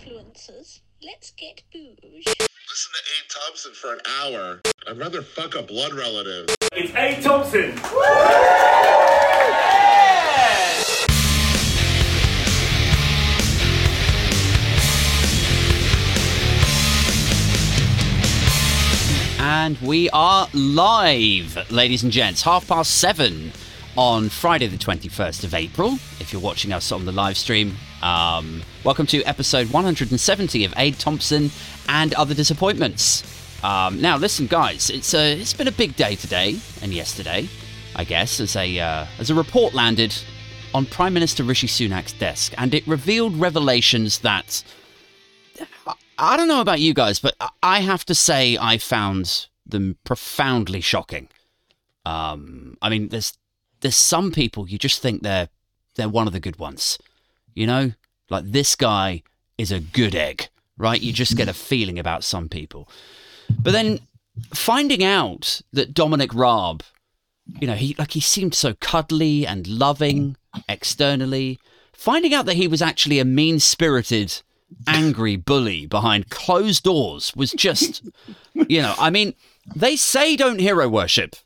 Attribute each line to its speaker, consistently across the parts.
Speaker 1: influencers. Let's get booze.
Speaker 2: Listen to Aid Thompson for an hour. I'd rather fuck a blood relative.
Speaker 3: It's A. Thompson.
Speaker 4: And we are live, ladies and gents, half past seven on Friday, the 21st of April. If you're watching us on the live stream, um, welcome to episode 170 of Aid Thompson and Other Disappointments. Um, now, listen, guys, it's a, it's been a big day today and yesterday, I guess, as a uh, as a report landed on Prime Minister Rishi Sunak's desk, and it revealed revelations that I don't know about you guys, but I have to say I found them profoundly shocking. Um, I mean, there's there's some people you just think they're they're one of the good ones, you know, like this guy is a good egg, right? You just get a feeling about some people, but then finding out that Dominic Raab, you know, he like he seemed so cuddly and loving externally, finding out that he was actually a mean spirited angry bully behind closed doors was just, you know, I mean, they say don't hero worship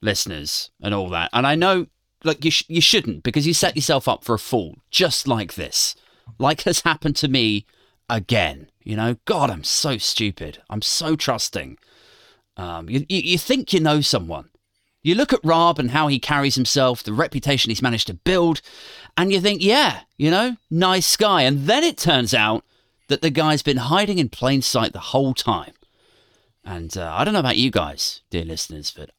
Speaker 4: listeners and all that. And I know, like, you, sh- you shouldn't because you set yourself up for a fall just like this, like has happened to me again. You know, God, I'm so stupid. I'm so trusting. Um, you, you, you think you know someone. You look at Raab and how he carries himself, the reputation he's managed to build, and you think, yeah, you know, nice guy. And then it turns out that the guy's been hiding in plain sight the whole time. And uh, I don't know about you guys, dear listeners, but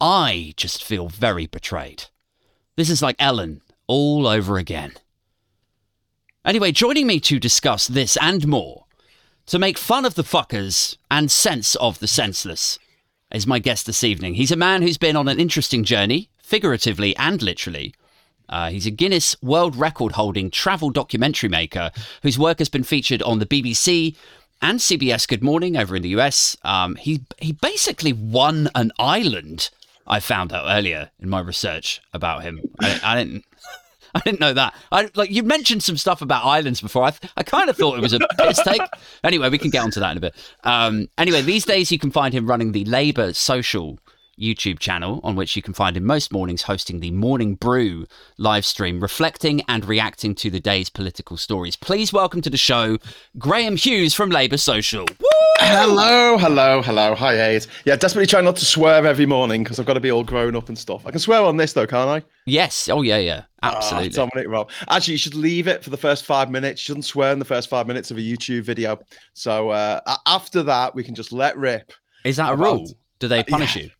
Speaker 4: I just feel very betrayed. This is like Ellen all over again. Anyway, joining me to discuss this and more, to make fun of the fuckers and sense of the senseless, is my guest this evening. He's a man who's been on an interesting journey, figuratively and literally. Uh, he's a Guinness World Record holding travel documentary maker whose work has been featured on the BBC and CBS Good Morning over in the US. Um, he, he basically won an island, I found out earlier in my research about him. I, I didn't. I didn't know that. I like you mentioned some stuff about islands before. I, I kind of thought it was a piss take. Anyway, we can get onto that in a bit. Um, anyway, these days you can find him running the Labour Social YouTube channel, on which you can find him most mornings hosting the Morning Brew live stream, reflecting and reacting to the day's political stories. Please welcome to the show Graham Hughes from Labour Social. Woo!
Speaker 5: Hello, hello, hello. Hi, Aid. Yeah, desperately trying not to swear every morning because I've got to be all grown up and stuff. I can swear on this though, can't I?
Speaker 4: Yes. Oh, yeah, yeah. Absolutely.
Speaker 5: Ah, Dominic Raab. Actually, you should leave it for the first five minutes. You shouldn't swear in the first five minutes of a YouTube video. So uh, after that, we can just let rip.
Speaker 4: Is that a rule? Do they punish
Speaker 5: yeah.
Speaker 4: you?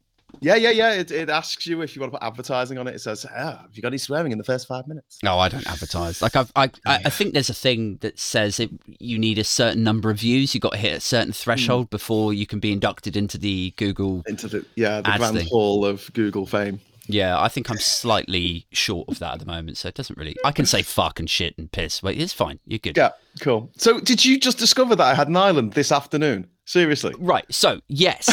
Speaker 5: Yeah, yeah, yeah. It, it asks you if you want to put advertising on it. It says, ah, have you got any swearing in the first five minutes?
Speaker 4: No, I don't advertise. Like I've, I, I, I think there's a thing that says it, you need a certain number of views. You have got to hit a certain threshold before you can be inducted into the Google.
Speaker 5: Into the yeah, the grand
Speaker 4: thing.
Speaker 5: hall of Google fame.
Speaker 4: Yeah, I think I'm slightly short of that at the moment, so it doesn't really. I can say fuck and shit and piss. Wait, it's fine. You're good.
Speaker 5: Yeah, cool. So, did you just discover that I had an island this afternoon? Seriously?
Speaker 4: Right. So yes,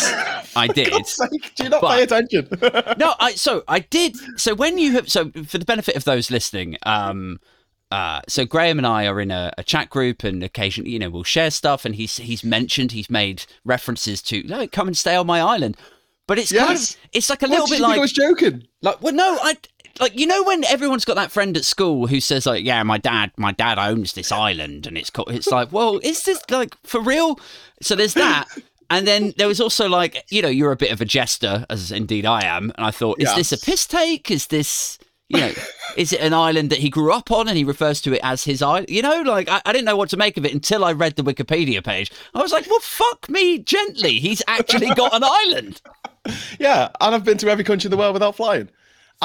Speaker 4: I did.
Speaker 5: God's sake, do you not
Speaker 4: But-
Speaker 5: pay attention?
Speaker 4: no, I so I did. So when you have so for the benefit of those listening, um, uh, so Graham and I are in a, a chat group, and occasionally, you know, we'll share stuff, and he's he's mentioned he's made references to no, come and stay on my island, but it's kind of it's like a little bit like
Speaker 5: I was joking.
Speaker 4: like well no I. Like you know when everyone's got that friend at school who says like yeah my dad my dad owns this island and it's called it's like well is this like for real so there's that and then there was also like you know you're a bit of a jester as indeed I am and I thought is this a piss take is this you know is it an island that he grew up on and he refers to it as his island? You know like I, I didn't know what to make of it until I read the Wikipedia page. I was like well fuck me gently. He's actually got an island.
Speaker 5: Yeah, and I've been to every country in the world without flying.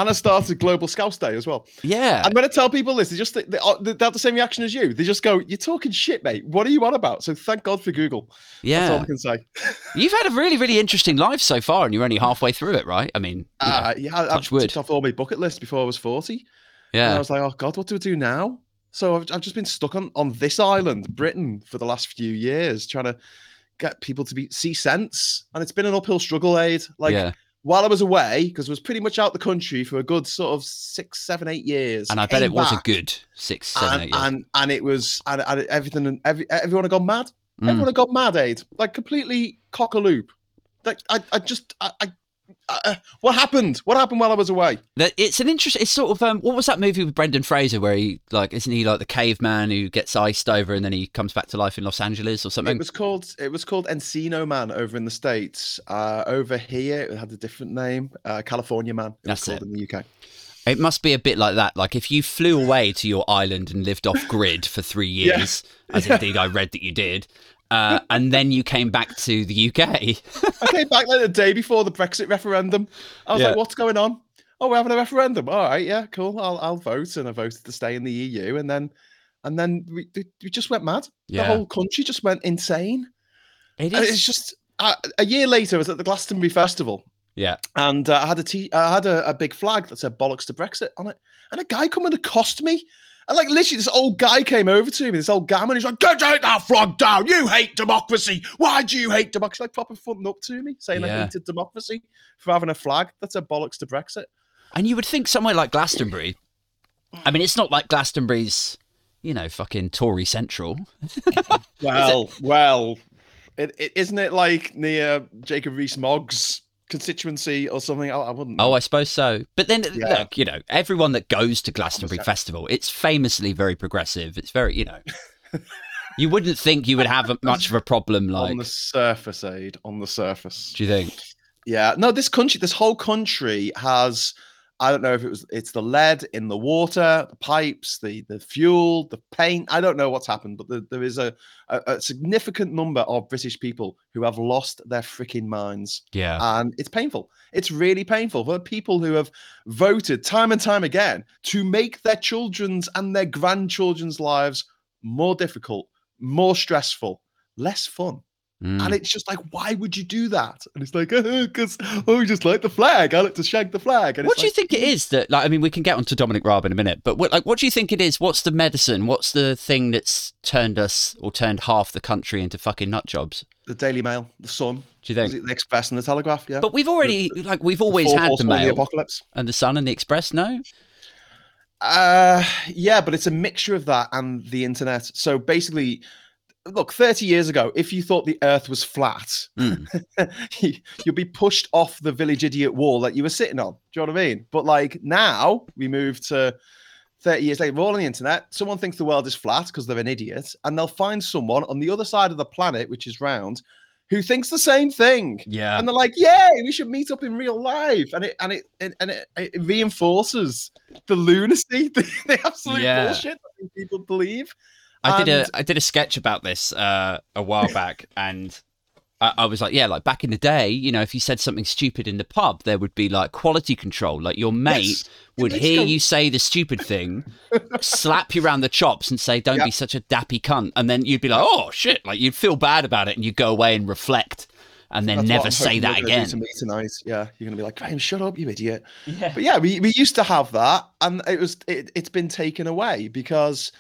Speaker 5: And I started Global Scouse Day as well.
Speaker 4: yeah
Speaker 5: I'm going to tell people this. They just they, uh, they have the same reaction as you. They just go, "You're talking shit, mate. What are you on about?" So thank God for Google. That's all
Speaker 4: yeah
Speaker 5: I can say.
Speaker 4: You've had a really, really interesting life so far, and you're only halfway through it, right? I mean, you know,
Speaker 5: Uh, yeah, I've
Speaker 4: wood.
Speaker 5: ticked off all my bucket list before I was 40. And I was like, "Oh God, what do I do now?" So I've, I've just been stuck on on this island, Britain, for the last few years, trying to get people to be see sense, and it's been an uphill struggle. Aid, like
Speaker 4: yeah,
Speaker 5: while I was away, because I was pretty much out the country for a good sort of six, seven, eight years.
Speaker 4: And I bet it was a good six, seven,
Speaker 5: and,
Speaker 4: eight years.
Speaker 5: and and it was and, and everything every, everyone had gone mad.
Speaker 4: Mm.
Speaker 5: Everyone had gone mad, Aid. Like completely cock a loop. Like I, I just I, I, I what happened? What happened while I was away?
Speaker 4: It's an interesting. It's sort of um, what was that movie with Brendan Fraser where he like isn't he like the caveman who gets iced over and then he comes back to life in Los Angeles or something?
Speaker 5: It was called it was called Encino Man over in the states. Uh, over here, it had a different name. Uh, California Man. It
Speaker 4: That's
Speaker 5: was called
Speaker 4: it.
Speaker 5: in the UK.
Speaker 4: It must be a bit like that. Like if you flew away to your island and lived off grid for three
Speaker 5: Yeah.
Speaker 4: years, as indeed I read that you did, uh, and then you came back to the UK.
Speaker 5: I came back like the day before the Brexit referendum. I was
Speaker 4: Yeah.
Speaker 5: like, "What's going on? Oh, we're having a referendum. All right, yeah, cool. I'll I'll vote." And I voted to stay in the EU, and then and then we we just went mad.
Speaker 4: Yeah.
Speaker 5: The whole country just went insane.
Speaker 4: It
Speaker 5: And it's just uh, a year later, I was at the Glastonbury Festival,
Speaker 4: yeah.
Speaker 5: and uh, I had a t- I had a, a big flag that said "bollocks to Brexit" on it, and a guy come and accost me. And like literally, this old guy came over to me, this old gammon. He's like, "Get take that flag down! You hate democracy. Why do you hate democracy?" Like proper fronting up to me, saying I
Speaker 4: Yeah.
Speaker 5: hated democracy for having a flag That's a "bollocks to Brexit."
Speaker 4: And you would think somewhere like Glastonbury. I mean, it's not like Glastonbury's, you know, fucking Tory Central.
Speaker 5: Well, well, it, it, isn't it like near Jacob Rees-Mogg's constituency or something? I, I wouldn't.
Speaker 4: Oh. I suppose so. But then,
Speaker 5: Yeah.
Speaker 4: look, you know, everyone that goes to Glastonbury Festival, it's famously very progressive. It's very, you know, you wouldn't think you would have much of a problem. Like,
Speaker 5: on the surface, Aid. On the surface.
Speaker 4: do you think?
Speaker 5: Yeah, no, this country, this whole country has. I don't know if it was it's the lead in the water, the pipes, the the fuel, the paint. I don't know what's happened, but there, there is a, a a significant number of British people who have lost their freaking minds,
Speaker 4: Yeah.
Speaker 5: and it's painful. It's really painful for people who have voted time and time again to make their children's and their grandchildren's lives more difficult, more stressful, less fun.
Speaker 4: Mm.
Speaker 5: And it's just like, why would you do that? And it's like, because oh, we just like the flag. I like to shag the flag. And
Speaker 4: what do you think it is that, like, I mean, we can get onto Dominic Raab in a minute, but what, like, what do you think it is? What's the medicine? What's the thing that's turned us or turned half the country into fucking nut jobs?
Speaker 5: The Daily Mail, the Sun,
Speaker 4: Do you
Speaker 5: is
Speaker 4: think?
Speaker 5: it the Express and the Telegraph? Yeah.
Speaker 4: But we've already, like, we've always
Speaker 5: Four
Speaker 4: had the Mail
Speaker 5: apocalypse.
Speaker 4: and the Sun and the Express. No,
Speaker 5: Uh, yeah, but it's a mixture of that and the internet. So basically, look, 30 years ago, if you thought the earth was flat,
Speaker 4: Mm.
Speaker 5: you'd be pushed off the village idiot wall that you were sitting on. Do you know what I mean? But like now, we move to 30 years later, we're all on the internet. Someone thinks the world is flat because they're an idiot, and they'll find someone on the other side of the planet, which is round, who thinks the same thing.
Speaker 4: yeah,
Speaker 5: And they're like, "Yay, we should meet up in real life," and it and it and, and it, it reinforces the lunacy, the, the absolute
Speaker 4: Yeah.
Speaker 5: bullshit that people believe.
Speaker 4: I did a I did a sketch about this uh, a while back, and I, I was like, yeah, like back in the day, you know, if you said something stupid in the pub, there would be like quality control. Like your mate
Speaker 5: Yes.
Speaker 4: would hear you say the stupid thing, slap you around the chops, and say, "Don't
Speaker 5: Yeah.
Speaker 4: be such a dappy cunt," and then you'd be like, "Oh shit!" Like you'd feel bad about it, and you'd go away and reflect, and then
Speaker 5: That's
Speaker 4: never say that
Speaker 5: you're gonna do
Speaker 4: again.
Speaker 5: To me tonight, yeah, you're gonna be like, Graham, shut up, you idiot.
Speaker 4: Yeah.
Speaker 5: But yeah, we, we used to have that, and it was it, it's been taken away because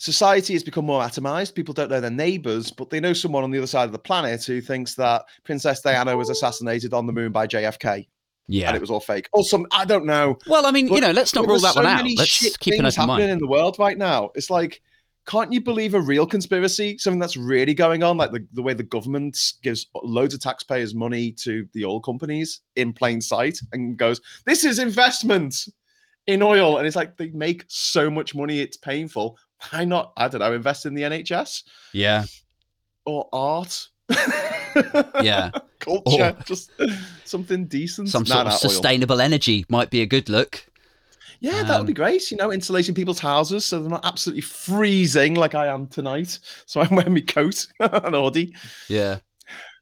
Speaker 5: society has become more atomized. People don't know their neighbors, but they know someone on the other side of the planet who thinks that Princess Diana was assassinated on the moon by JFK and
Speaker 4: Yeah.
Speaker 5: it was all fake. Or some, I don't know.
Speaker 4: Well, I mean, you know, let's not rule that one out. Let's keep an
Speaker 5: things
Speaker 4: open mind.
Speaker 5: in the world right now. It's like, can't you believe a real conspiracy? Something that's really going on, like the, the way the government gives loads of taxpayers money to the oil companies in plain sight and goes, "This is investment in oil," and it's like they make so much money, it's painful. Why not? I don't know. Invest in the NHS
Speaker 4: Yeah.
Speaker 5: or art.
Speaker 4: Yeah.
Speaker 5: culture,
Speaker 4: Or-
Speaker 5: just something decent.
Speaker 4: Some sort
Speaker 5: nah,
Speaker 4: of
Speaker 5: oil.
Speaker 4: sustainable energy might be a good look.
Speaker 5: Yeah, that would be
Speaker 4: Um,
Speaker 5: great. You know, insulating people's houses so they're not absolutely freezing like I am tonight. So I'm wearing my coat and hoodie.
Speaker 4: Yeah.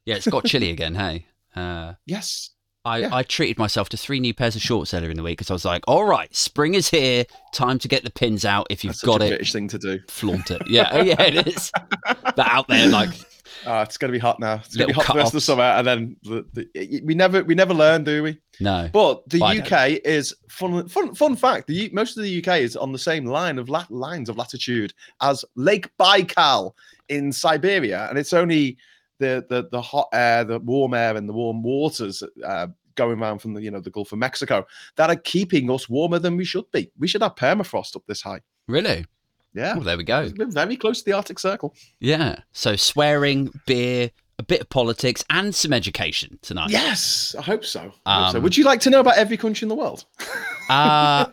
Speaker 4: Yeah, it's got chilly again, hey. Uh,
Speaker 5: Yes.
Speaker 4: I,
Speaker 5: Yeah.
Speaker 4: I treated myself to three new pairs of shorts earlier in the week because I was like, all right, spring is here. Time to get the pins out. If you've
Speaker 5: That's
Speaker 4: got
Speaker 5: a
Speaker 4: it,
Speaker 5: British thing to do.
Speaker 4: flaunt it. Yeah, yeah, it is. But out there, like,
Speaker 5: Ah, it's going to be hot now. It's going to be hot for the rest of the summer, and then the, the, we never we never learn, do we?
Speaker 4: no.
Speaker 5: But the
Speaker 4: Well,
Speaker 5: UK is fun. Fun, fun fact: the most of the UK is on the same line of lat- lines of latitude as Lake Baikal in Siberia, and it's only the the the hot air, the warm air, and the warm waters uh, going around from the you know the Gulf of Mexico that are keeping us warmer than we should be. We should have permafrost up this high.
Speaker 4: Really?
Speaker 5: Yeah,
Speaker 4: Oh, there we go.
Speaker 5: we're very close to the Arctic Circle.
Speaker 4: Yeah. So swearing, beer, a bit of politics, and some education tonight.
Speaker 5: Yes, I hope so. I hope so.
Speaker 4: Um,
Speaker 5: Would you like to know about every country in the world?
Speaker 4: Uh,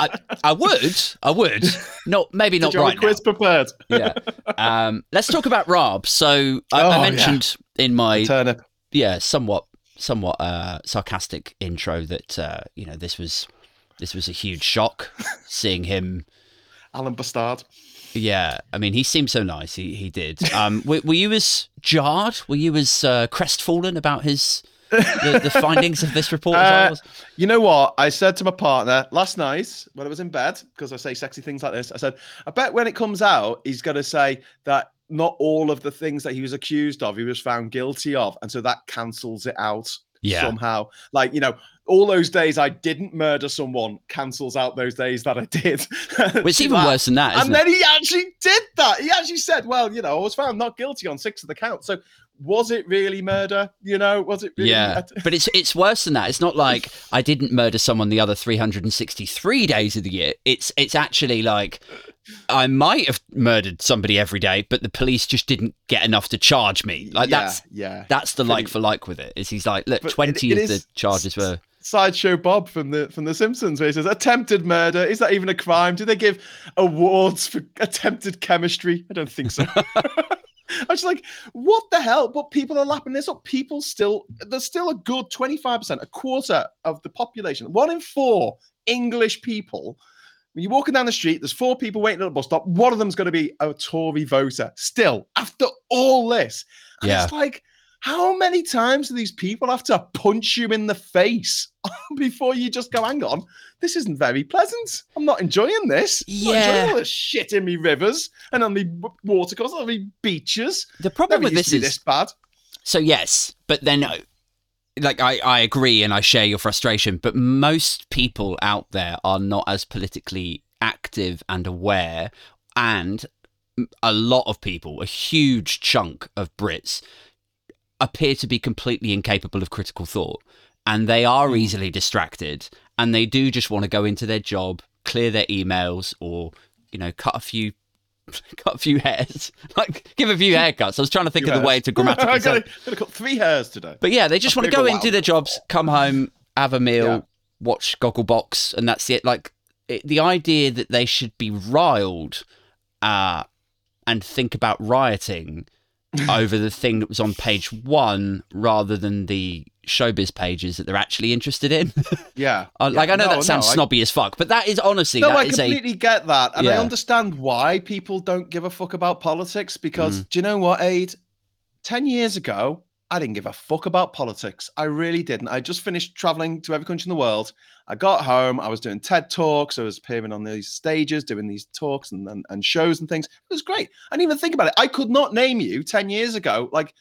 Speaker 4: I, I would. I would. Not maybe not
Speaker 5: Did you have
Speaker 4: right
Speaker 5: a quiz prepared?
Speaker 4: Yeah. Um, let's talk about Raab. So I,
Speaker 5: Oh,
Speaker 4: I
Speaker 5: yeah.
Speaker 4: mentioned in my
Speaker 5: Turnip.
Speaker 4: yeah somewhat somewhat uh, sarcastic intro that uh, you know this was this was a huge shock seeing him.
Speaker 5: Alan B'Stard.
Speaker 4: Yeah, I mean he seemed so nice. He he did. Um, were, were you as jarred? Were you as uh, crestfallen about his the, the findings of this report? as I
Speaker 5: Uh,
Speaker 4: was?
Speaker 5: You know what? I said to my partner last night when I was in bed, because I say sexy things like this. I said, I bet when it comes out, he's going to say that not all of the things that he was accused of, he was found guilty of. And so that cancels it out
Speaker 4: Yeah.
Speaker 5: somehow. Like, you know, all those days I didn't murder someone cancels out those days that I did.
Speaker 4: It's even
Speaker 5: that?
Speaker 4: worse than that,
Speaker 5: and
Speaker 4: it?
Speaker 5: then he actually did that. He actually said, "Well, you know, I was found not guilty on six of the counts. So, was it really murder? You know, was it really?"
Speaker 4: Yeah, but it's it's worse than that. It's not like I didn't murder someone the other 363 days of the year. It's it's actually like I might have murdered somebody every day, but the police just didn't get enough to charge me. Like
Speaker 5: yeah,
Speaker 4: that's
Speaker 5: yeah.
Speaker 4: that's the like for like with it. Is he's like, look,
Speaker 5: But
Speaker 4: 20
Speaker 5: it
Speaker 4: of the charges were
Speaker 5: sideshow Bob from the from the Simpsons, where he says attempted murder. Is that even a crime? Do they give awards for attempted chemistry? I don't think so. I was like, what the hell? But people are lapping this up. People still, there's still a good 25%, a quarter of the population, one in four English people. When you're walking down the street, there's four people waiting at the bus stop. One of them's going to be a Tory voter. Still, after all this, and
Speaker 4: Yeah.
Speaker 5: it's like, how many times do these people have to punch you in the face before you just go, hang on, this isn't very pleasant. I'm not enjoying this. I'm not enjoying
Speaker 4: Yeah.
Speaker 5: all this shit in me rivers and on me w- watercourses, on me beaches.
Speaker 4: the problem
Speaker 5: Never
Speaker 4: with this is
Speaker 5: this bad.
Speaker 4: So yes, but then uh, like I, I agree and I share your frustration, but most people out there are not as politically active and aware and a lot of people, a huge chunk of Brits appear to be completely incapable of critical thought and they are hmm. easily distracted and they do just want to go into their job, clear their emails or you know, cut a few cut a few hairs. Like give a few haircuts. I was trying to think of the way to grammatically
Speaker 5: I gotta cut three hairs today.
Speaker 4: but yeah, they just want to go in, do their jobs, come home, have a meal,
Speaker 5: Yeah.
Speaker 4: watch Gogglebox, and that's it. Like it, the idea that they should be riled uh, and think about rioting over the thing that was on page one rather than the showbiz pages that they're actually interested in.
Speaker 5: Yeah.
Speaker 4: Uh, like
Speaker 5: Yeah,
Speaker 4: I know
Speaker 5: no,
Speaker 4: that sounds
Speaker 5: no, I-
Speaker 4: snobby as fuck, but that is honestly
Speaker 5: No,
Speaker 4: that
Speaker 5: I
Speaker 4: is a
Speaker 5: completely get that. And I understand why people don't give a fuck about politics because
Speaker 4: Mm.
Speaker 5: do you know what, Aid? 10 years ago, I didn't give a fuck about politics. I really didn't. I just finished traveling to every country in the world. I got home, I was doing TED Talks, I was appearing on these stages, doing these talks and, and, and shows and things. It was great. I didn't even think about it. I could not name you 10 years ago, like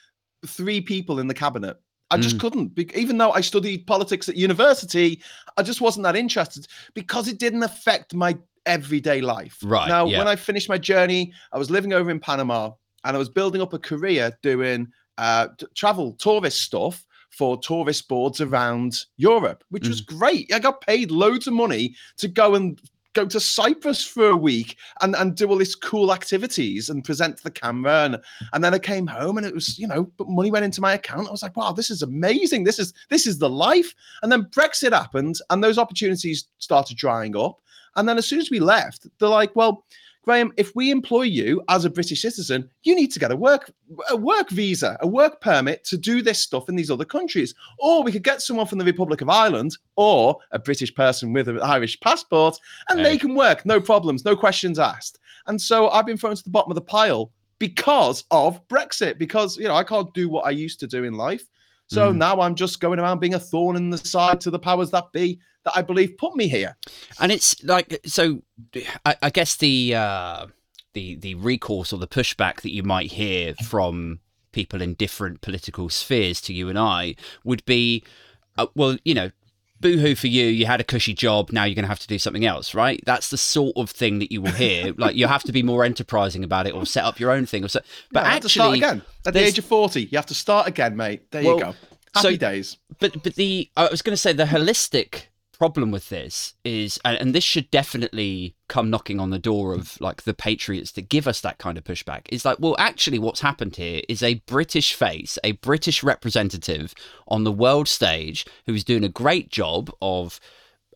Speaker 5: three people in the cabinet. I just
Speaker 4: Mm.
Speaker 5: couldn't. Even though I studied politics at university, I just wasn't that interested because it didn't affect my everyday life.
Speaker 4: Right,
Speaker 5: Now,
Speaker 4: yeah.
Speaker 5: when I finished my journey, I was living over in Panama and I was building up a career doing uh, travel tourist stuff for tourist boards around Europe, which was
Speaker 4: Mm.
Speaker 5: great. I got paid loads of money to go and go to Cyprus for a week and, and do all these cool activities and present to the camera. And, and then I came home and it was, you know, but money went into my account. I was like, wow, this is amazing. This is this is the life. And then Brexit happened and those opportunities started drying up. And then as soon as we left, they're like, well, Graham, if we employ you as a British citizen, you need to get a work a work visa, a work permit to do this stuff in these other countries. Or we could get someone from the Republic of Ireland or a British person with an Irish passport, and they can work, no problems, no questions asked. And so I've been thrown to the bottom of the pile because of Brexit, because you know I can't do what I used to do in life. So
Speaker 4: Mm.
Speaker 5: now I'm just going around being a thorn in the side to the powers that be that I believe put me here.
Speaker 4: and it's like so I, I guess the uh the the recourse or the pushback that you might hear from people in different political spheres to you and I would be uh, well you know boohoo for you you had a cushy job now you're going to have to do something else right? That's the sort of thing that you will hear. Like you have to be more enterprising about it or set up your own thing or so. But
Speaker 5: Yeah, I start
Speaker 4: actually
Speaker 5: again. At the age of 40 you have to start again mate. There
Speaker 4: Well,
Speaker 5: you go Happy
Speaker 4: So-
Speaker 5: days.
Speaker 4: but but the I was going to say the holistic problem with this is and, and this should definitely come knocking on the door of like the patriots that give us that kind of pushback is like well actually what's happened here is a british face a british representative on the world stage who's doing a great job of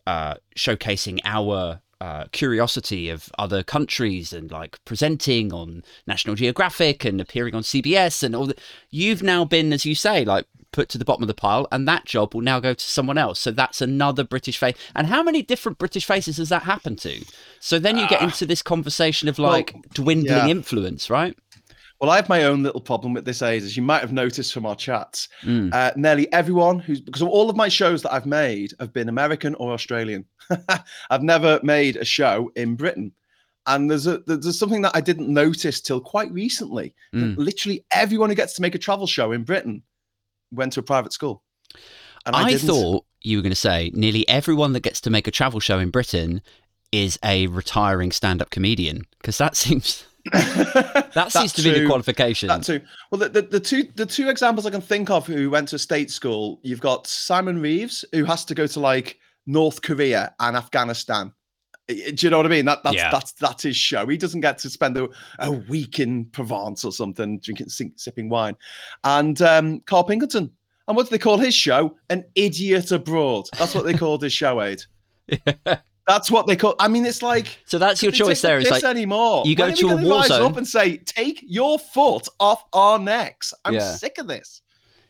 Speaker 4: uh, showcasing our uh, curiosity of other countries and like presenting on National Geographic and appearing on CBS and all that. You've now been, as you say, like put to the bottom of the pile, and that job will now go to someone else. So that's another British face. And how many different British faces has that happened to? So then you get into this conversation of like dwindling
Speaker 5: yeah.
Speaker 4: influence, right?
Speaker 5: Well, I have my own little problem with this age, as you might have noticed from our chats.
Speaker 4: Mm.
Speaker 5: Uh, nearly everyone who's because all of my shows that I've made have been American or Australian. I've never made a show in Britain. And there's a there's something that I didn't notice till quite recently.
Speaker 4: Mm.
Speaker 5: Literally everyone who gets to make a travel show in Britain went to a private school. And
Speaker 4: I,
Speaker 5: didn't.
Speaker 4: thought you were going to say nearly everyone that gets to make a travel show in Britain is a retiring stand-up comedian because that seems that seems to be the qualification.
Speaker 5: That too. Well, the, the, the two the two examples I can think of who went to state school, you've got Simon Reeves, who has to go to like North Korea and Afghanistan. Do you know what I mean? That that's
Speaker 4: Yeah.
Speaker 5: that's that's his show. He doesn't get to spend a, a week in Provence or something drinking sipping wine. And um, Karl Pilkington. And what do they call his show? An idiot abroad. That's what they called his show aid. That's what they call. I mean, it's like
Speaker 4: so that's your choice there. Is like
Speaker 5: anymore.
Speaker 4: you go
Speaker 5: When are we
Speaker 4: to a war
Speaker 5: rise
Speaker 4: zone-
Speaker 5: up and say, "Take your foot off our necks." I'm
Speaker 4: Yeah.
Speaker 5: sick of this.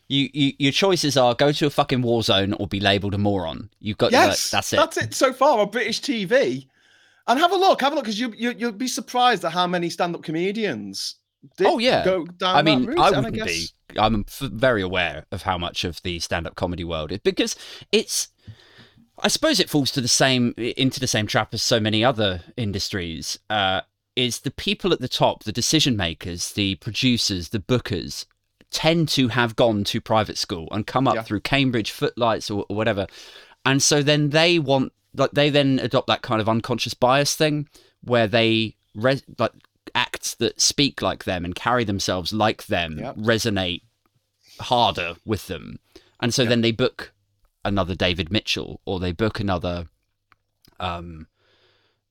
Speaker 4: you, you your choices are go to a fucking war zone or be labelled a moron. You've got
Speaker 5: Yes,
Speaker 4: that's it.
Speaker 5: That's it so far on British TV. And have a look, have a look, because you, you you'll be surprised at how many stand-up comedians. Did
Speaker 4: Oh, yeah.
Speaker 5: go down
Speaker 4: I mean,
Speaker 5: route,
Speaker 4: I wouldn't
Speaker 5: guess-
Speaker 4: be. I'm f- very aware of how much of the stand-up comedy world is because it's. I suppose it falls to the same into the same trap as so many other industries. Uh, is the people at the top, the decision makers, the producers, the bookers, tend to have gone to private school and come up
Speaker 5: Yeah.
Speaker 4: through Cambridge, Footlights, or, or whatever, and so then they want like they then adopt that kind of unconscious bias thing where they res- like acts that speak like them and carry themselves like them
Speaker 5: Yep.
Speaker 4: resonate harder with them and so
Speaker 5: Yep.
Speaker 4: then they book another david mitchell or they book another um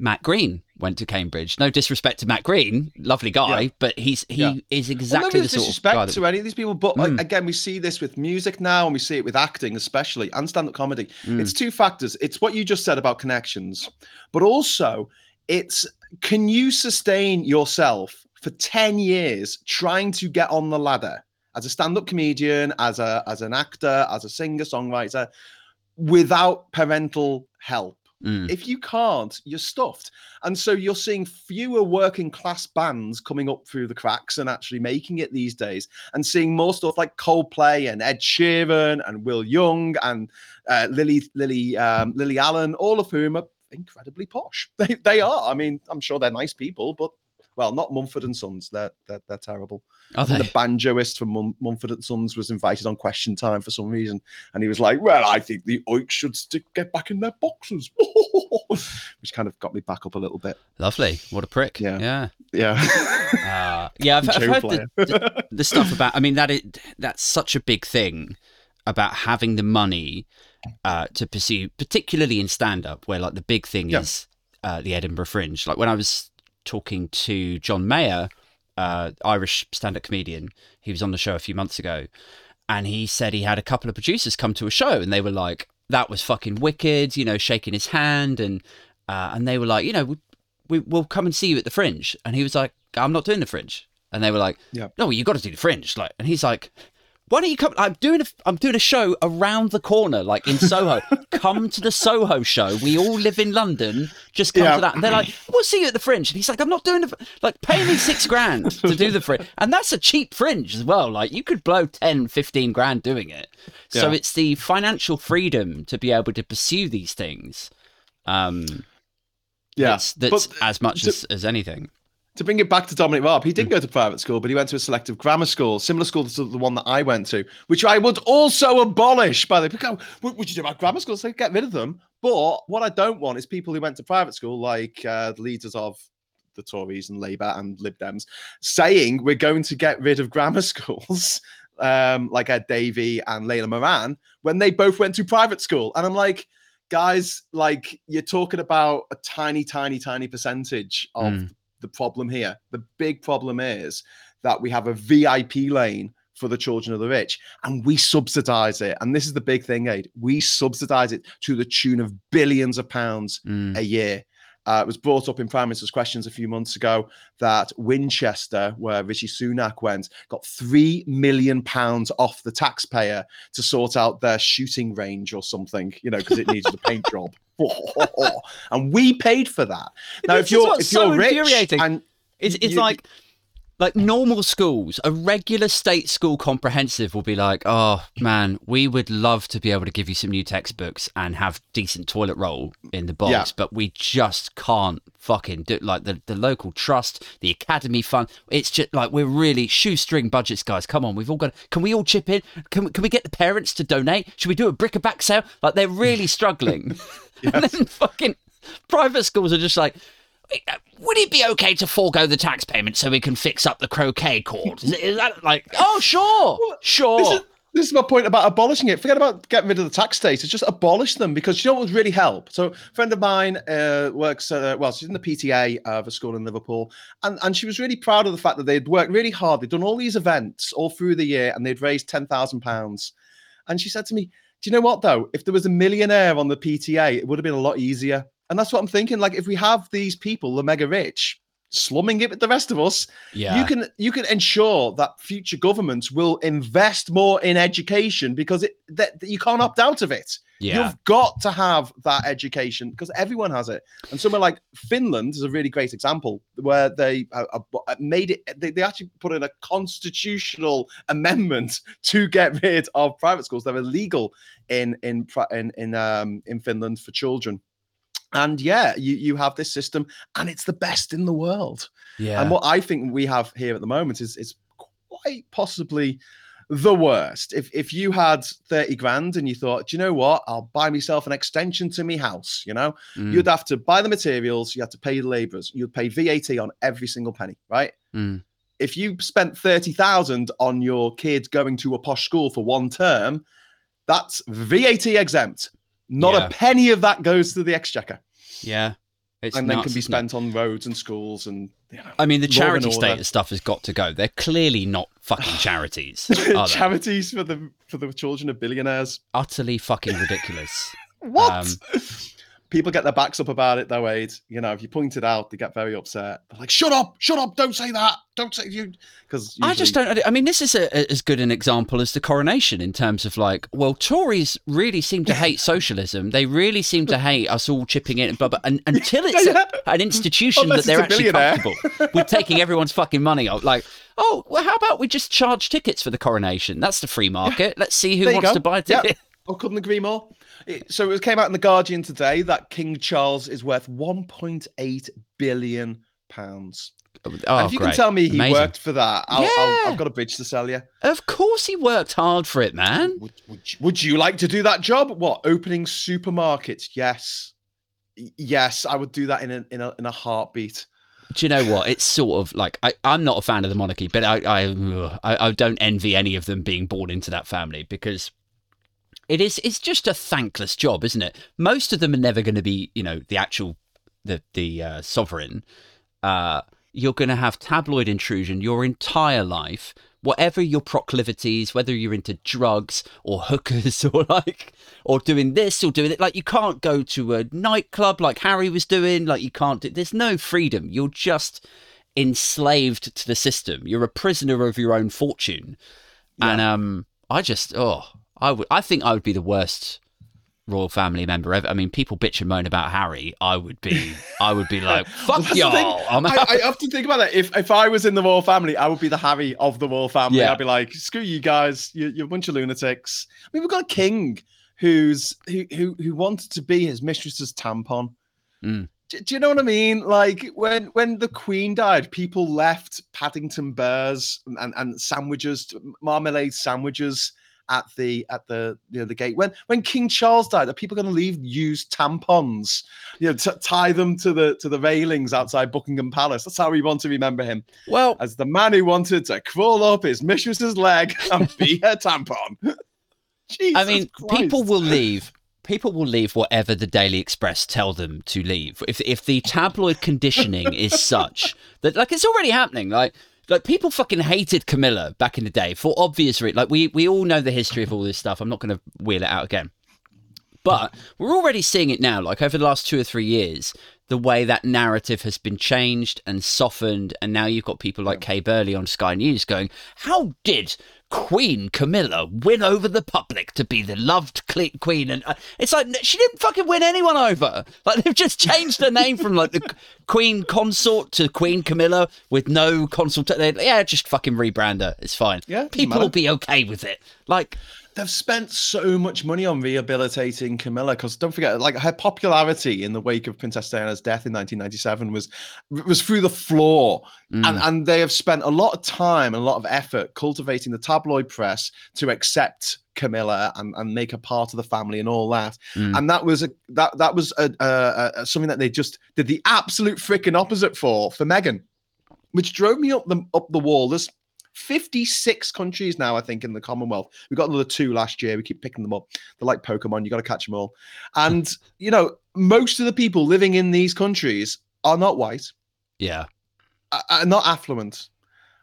Speaker 4: matt green went to cambridge no disrespect to matt green lovely guy
Speaker 5: Yeah.
Speaker 4: but he's he
Speaker 5: Yeah.
Speaker 4: is
Speaker 5: Well,
Speaker 4: exactly
Speaker 5: no
Speaker 4: the sort of
Speaker 5: disrespect
Speaker 4: guy that,
Speaker 5: to any of these people, but like,
Speaker 4: Mm.
Speaker 5: again, we see this with music now, and we see it with acting, especially, and stand-up comedy.
Speaker 4: Mm.
Speaker 5: It's two factors. It's what you just said about connections, but also it's can you sustain yourself for 10 years trying to get on the ladder as a stand-up comedian, as a as an actor, as a singer, songwriter, without parental help?
Speaker 4: Mm.
Speaker 5: If you can't, you're stuffed. And so you're seeing fewer working class bands coming up through the cracks and actually making it these days, and seeing more stuff like Coldplay and Ed Sheeran and Will Young and uh, Lily Lily um, Lily Allen, all of whom are incredibly posh. They they are. I mean, I'm sure they're nice people, but well, not Mumford and Sons. They're they're, they're terrible.
Speaker 4: Are they?
Speaker 5: the banjoist from Mum- Mumford and Sons was invited on Question Time for some reason, and he was like, "Well, I think the Oaks should stick, get back in their boxes," which kind of got me back up a little bit.
Speaker 4: lovely what a prick
Speaker 5: Yeah.
Speaker 4: yeah
Speaker 5: Yeah,
Speaker 4: uh, yeah i've, I've heard the, the, the stuff about i mean that is that's such a big thing about having the money uh, to pursue particularly in stand-up where like the big thing
Speaker 5: Yeah.
Speaker 4: is uh, the edinburgh fringe like when i was talking to john mayer uh, irish stand-up comedian. He was on the show a few months ago and he said he had a couple of producers come to a show and they were like that was fucking wicked you know shaking his hand and uh, and they were like you know we, we, we'll come and see you at the fringe. And he was like i'm not doing the fringe. And they were like
Speaker 5: Yeah.
Speaker 4: no well, you got to do the fringe like and he's like why don't you come i'm doing a i'm doing a show around the corner like in soho. Come to the soho show. We all live in london. Just come
Speaker 5: Yeah.
Speaker 4: to that. And they're like we'll see you at the fringe. And he's like i'm not doing the like pay me six grand to do the fringe. And that's a cheap fringe as well. Like you could blow 10 15 grand doing it. So
Speaker 5: Yeah.
Speaker 4: it's the financial freedom to be able to pursue these things um
Speaker 5: yeah.
Speaker 4: that's, that's
Speaker 5: But
Speaker 4: as much as, as anything
Speaker 5: to bring it back to Dominic Raab, he did
Speaker 4: Hmm.
Speaker 5: go to private school, but he went to a selective grammar school, similar school to the one that I went to, which I would also abolish. By the way, what would you do about grammar schools? Say get rid of them. But what I don't want is people who went to private school, like uh, the leaders of the Tories and Labour and Lib Dems, saying we're going to get rid of grammar schools um, like Ed Davey and Layla Moran, when they both went to private school. And I'm like, guys, like you're talking about a tiny, tiny, tiny percentage of
Speaker 4: Mm.
Speaker 5: The problem here. The big problem is that we have a VIP lane for the children of the rich and we subsidize it. And this is the big thing, Aid. We subsidize it to the tune of billions of pounds
Speaker 4: Mm.
Speaker 5: a year. Uh, it was brought up in Prime Minister's questions a few months ago that Winchester, where Rishi Sunak went, got three million pounds off the taxpayer to sort out their shooting range or something, you know, because it needed a paint job. and we paid for that. Now,
Speaker 4: This
Speaker 5: if you're if
Speaker 4: so
Speaker 5: you're rich
Speaker 4: infuriating.
Speaker 5: and
Speaker 4: It's, it's
Speaker 5: you-
Speaker 4: like like normal schools, a regular state school comprehensive will be like, oh man, we would love to be able to give you some new textbooks and have decent toilet roll in the box,
Speaker 5: Yeah.
Speaker 4: but we just can't fucking do like the, the local trust, the academy fund. It's just like we're really shoestring budgets, guys. Come on, we've all got. Can we all chip in? Can we, can we get the parents to donate? Should we do a bric-a-brac sale? Like they're really struggling, and then fucking private schools are just like. Would it be okay to forego the tax payment so we can fix up the croquet court? Is, is that like, oh, sure, sure.
Speaker 5: This is, this is my point about abolishing it. Forget about getting rid of the tax states. It's just abolish them because you know what would really help. So, a friend of mine uh, works, uh, well, she's in the PTA of a school in Liverpool, and, and she was really proud of the fact that they'd worked really hard. They'd done all these events all through the year and they'd raised £10,000. And she said to me, Do you know what, though? If there was a millionaire on the PTA, it would have been a lot easier. And that's what I'm thinking. Like, if we have these people, the mega rich, slumming it with the rest of us,
Speaker 4: yeah.
Speaker 5: you can you can ensure that future governments will invest more in education because it that, that you can't opt out of it.
Speaker 4: yeah.
Speaker 5: You've got to have that education because everyone has it. And somewhere like Finland is a really great example where they uh, uh, made it. They, they actually put in a constitutional amendment to get rid of private schools. They're illegal in in in in um in Finland for children. And yeah, you you have this system, and it's the best in the world.
Speaker 4: yeah.
Speaker 5: And what I think we have here at the moment is is quite possibly the worst. If if you had 30 grand and you thought, do you know what? I'll buy myself an extension to my house, you know,
Speaker 4: Mm,
Speaker 5: you'd have to buy the materials, you had to pay the laborers, you'd pay VAT on every single penny, right?
Speaker 4: mm.
Speaker 5: If you spent 30,000 on your kid going to a posh school for one term, that's VAT exempt. Not
Speaker 4: Yeah.
Speaker 5: a penny of that goes to the exchequer
Speaker 4: yeah. It's
Speaker 5: and then
Speaker 4: nuts,
Speaker 5: can be spent on roads and schools and you know,
Speaker 4: I mean, the charity status stuff has got to go. They're clearly not fucking charities.
Speaker 5: charities for the for the children of billionaires.
Speaker 4: Utterly fucking ridiculous.
Speaker 5: What?
Speaker 4: Um,
Speaker 5: People get their backs up about it though, Aid. You know, if you point it out, they get very upset. They're like, "Shut up! Shut up! Don't say that! Don't say you." Because
Speaker 4: I just don't. I mean, this is a, a- as good an example as the coronation in terms of like, well, Tories really seem to hate socialism. They really seem to hate us all chipping in, and blah, blah, and, until it's a, an institution
Speaker 5: Unless
Speaker 4: that they're actually comfortable with taking everyone's fucking money out. Like, oh, well, how about we just charge tickets for the coronation? That's the free market. Let's see who wants
Speaker 5: go.
Speaker 4: to buy a
Speaker 5: Yeah.
Speaker 4: ticket.
Speaker 5: I couldn't agree more. It- so it came out in the Guardian today that King Charles is worth 1.8 billion pounds.
Speaker 4: Oh,
Speaker 5: and if you
Speaker 4: great.
Speaker 5: can tell me he
Speaker 4: Amazing.
Speaker 5: worked for that, I'll, I'll,
Speaker 4: Yeah.
Speaker 5: I've got a bridge to sell you.
Speaker 4: Of course, he worked hard for it, man.
Speaker 5: Would, would, you, would you like to do that job? What opening supermarkets? Yes, yes, I would do that in a in a in a heartbeat.
Speaker 4: Do you know what? It's sort of like I, I'm not a fan of the monarchy, but I, I I I don't envy any of them being born into that family because it is it's just a thankless job, isn't it? Most of them are never going to be, you know, the actual the the uh, sovereign. Uh, you're going to have tabloid intrusion your entire life, whatever your proclivities, whether you're into drugs or hookers or like or doing this or doing it. Like you can't go to a nightclub like Harry was doing. Like you can't. Do, there's no freedom. You're just enslaved to the system. You're a prisoner of your own fortune. And um, I just oh, I would. I think I would be the worst royal family member ever. I mean, people bitch and moan about Harry. I would be. I would be like, fuck
Speaker 5: thing.
Speaker 4: y'all.
Speaker 5: I. I often think about that. If if I was in the royal family, I would be the Harry of the royal family.
Speaker 4: Yeah.
Speaker 5: I'd be like, screw you guys, you, you're a bunch of lunatics. I mean, we've got a king who's who who who wanted to be his mistress's tampon.
Speaker 4: Mm.
Speaker 5: Do, do you know what I mean? Like when when the Queen died, people left Paddington bears and, and sandwiches, marmalade sandwiches, at the at the you know the gate when when King Charles died? Are people going to leave used tampons? You know, t- tie them to the to the railings outside Buckingham Palace. That's how we want to remember him
Speaker 4: Well,
Speaker 5: as the man who wanted to crawl up his mistress's leg and be her tampon. Jesus
Speaker 4: I mean, people will leave. People will leave whatever the Daily Express tell them to leave. If if the tabloid conditioning is such that, like, it's already happening. Like, like people fucking hated Camilla back in the day for obvious reasons. Like, we we all know the history of all this stuff. I'm not going to wheel it out again. But we're already seeing it now, like over the last two or three years, the way that narrative has been changed and softened. And now you've got people like Kay Burley on Sky News going, How did Queen Camilla win over the public to be the loved queen? And uh, it's like, she didn't fucking win anyone over. Like, they've just changed her name from like the Queen Consort to Queen Camilla with no consultation. Yeah, just fucking rebrand her. It's fine.
Speaker 5: Yeah,
Speaker 4: People will be okay with it. Like,
Speaker 5: they've spent so much money on rehabilitating Camilla because don't forget, like her popularity in the wake of Princess Diana's death in 1997 was was through the floor,
Speaker 4: mm,
Speaker 5: and and they have spent a lot of time and a lot of effort cultivating the tabloid press to accept Camilla and, and make her part of the family and all that.
Speaker 4: Mm.
Speaker 5: And that was a that that was a, a, a something that they just did the absolute freaking opposite for for Meghan, which drove me up the up the wall. There's 56 countries now, I think, in the Commonwealth. We got another two last year. We keep picking them up. They're like Pokemon. You got to catch them all. And you know, most of the people living in these countries are not white,
Speaker 4: yeah.
Speaker 5: are not affluent,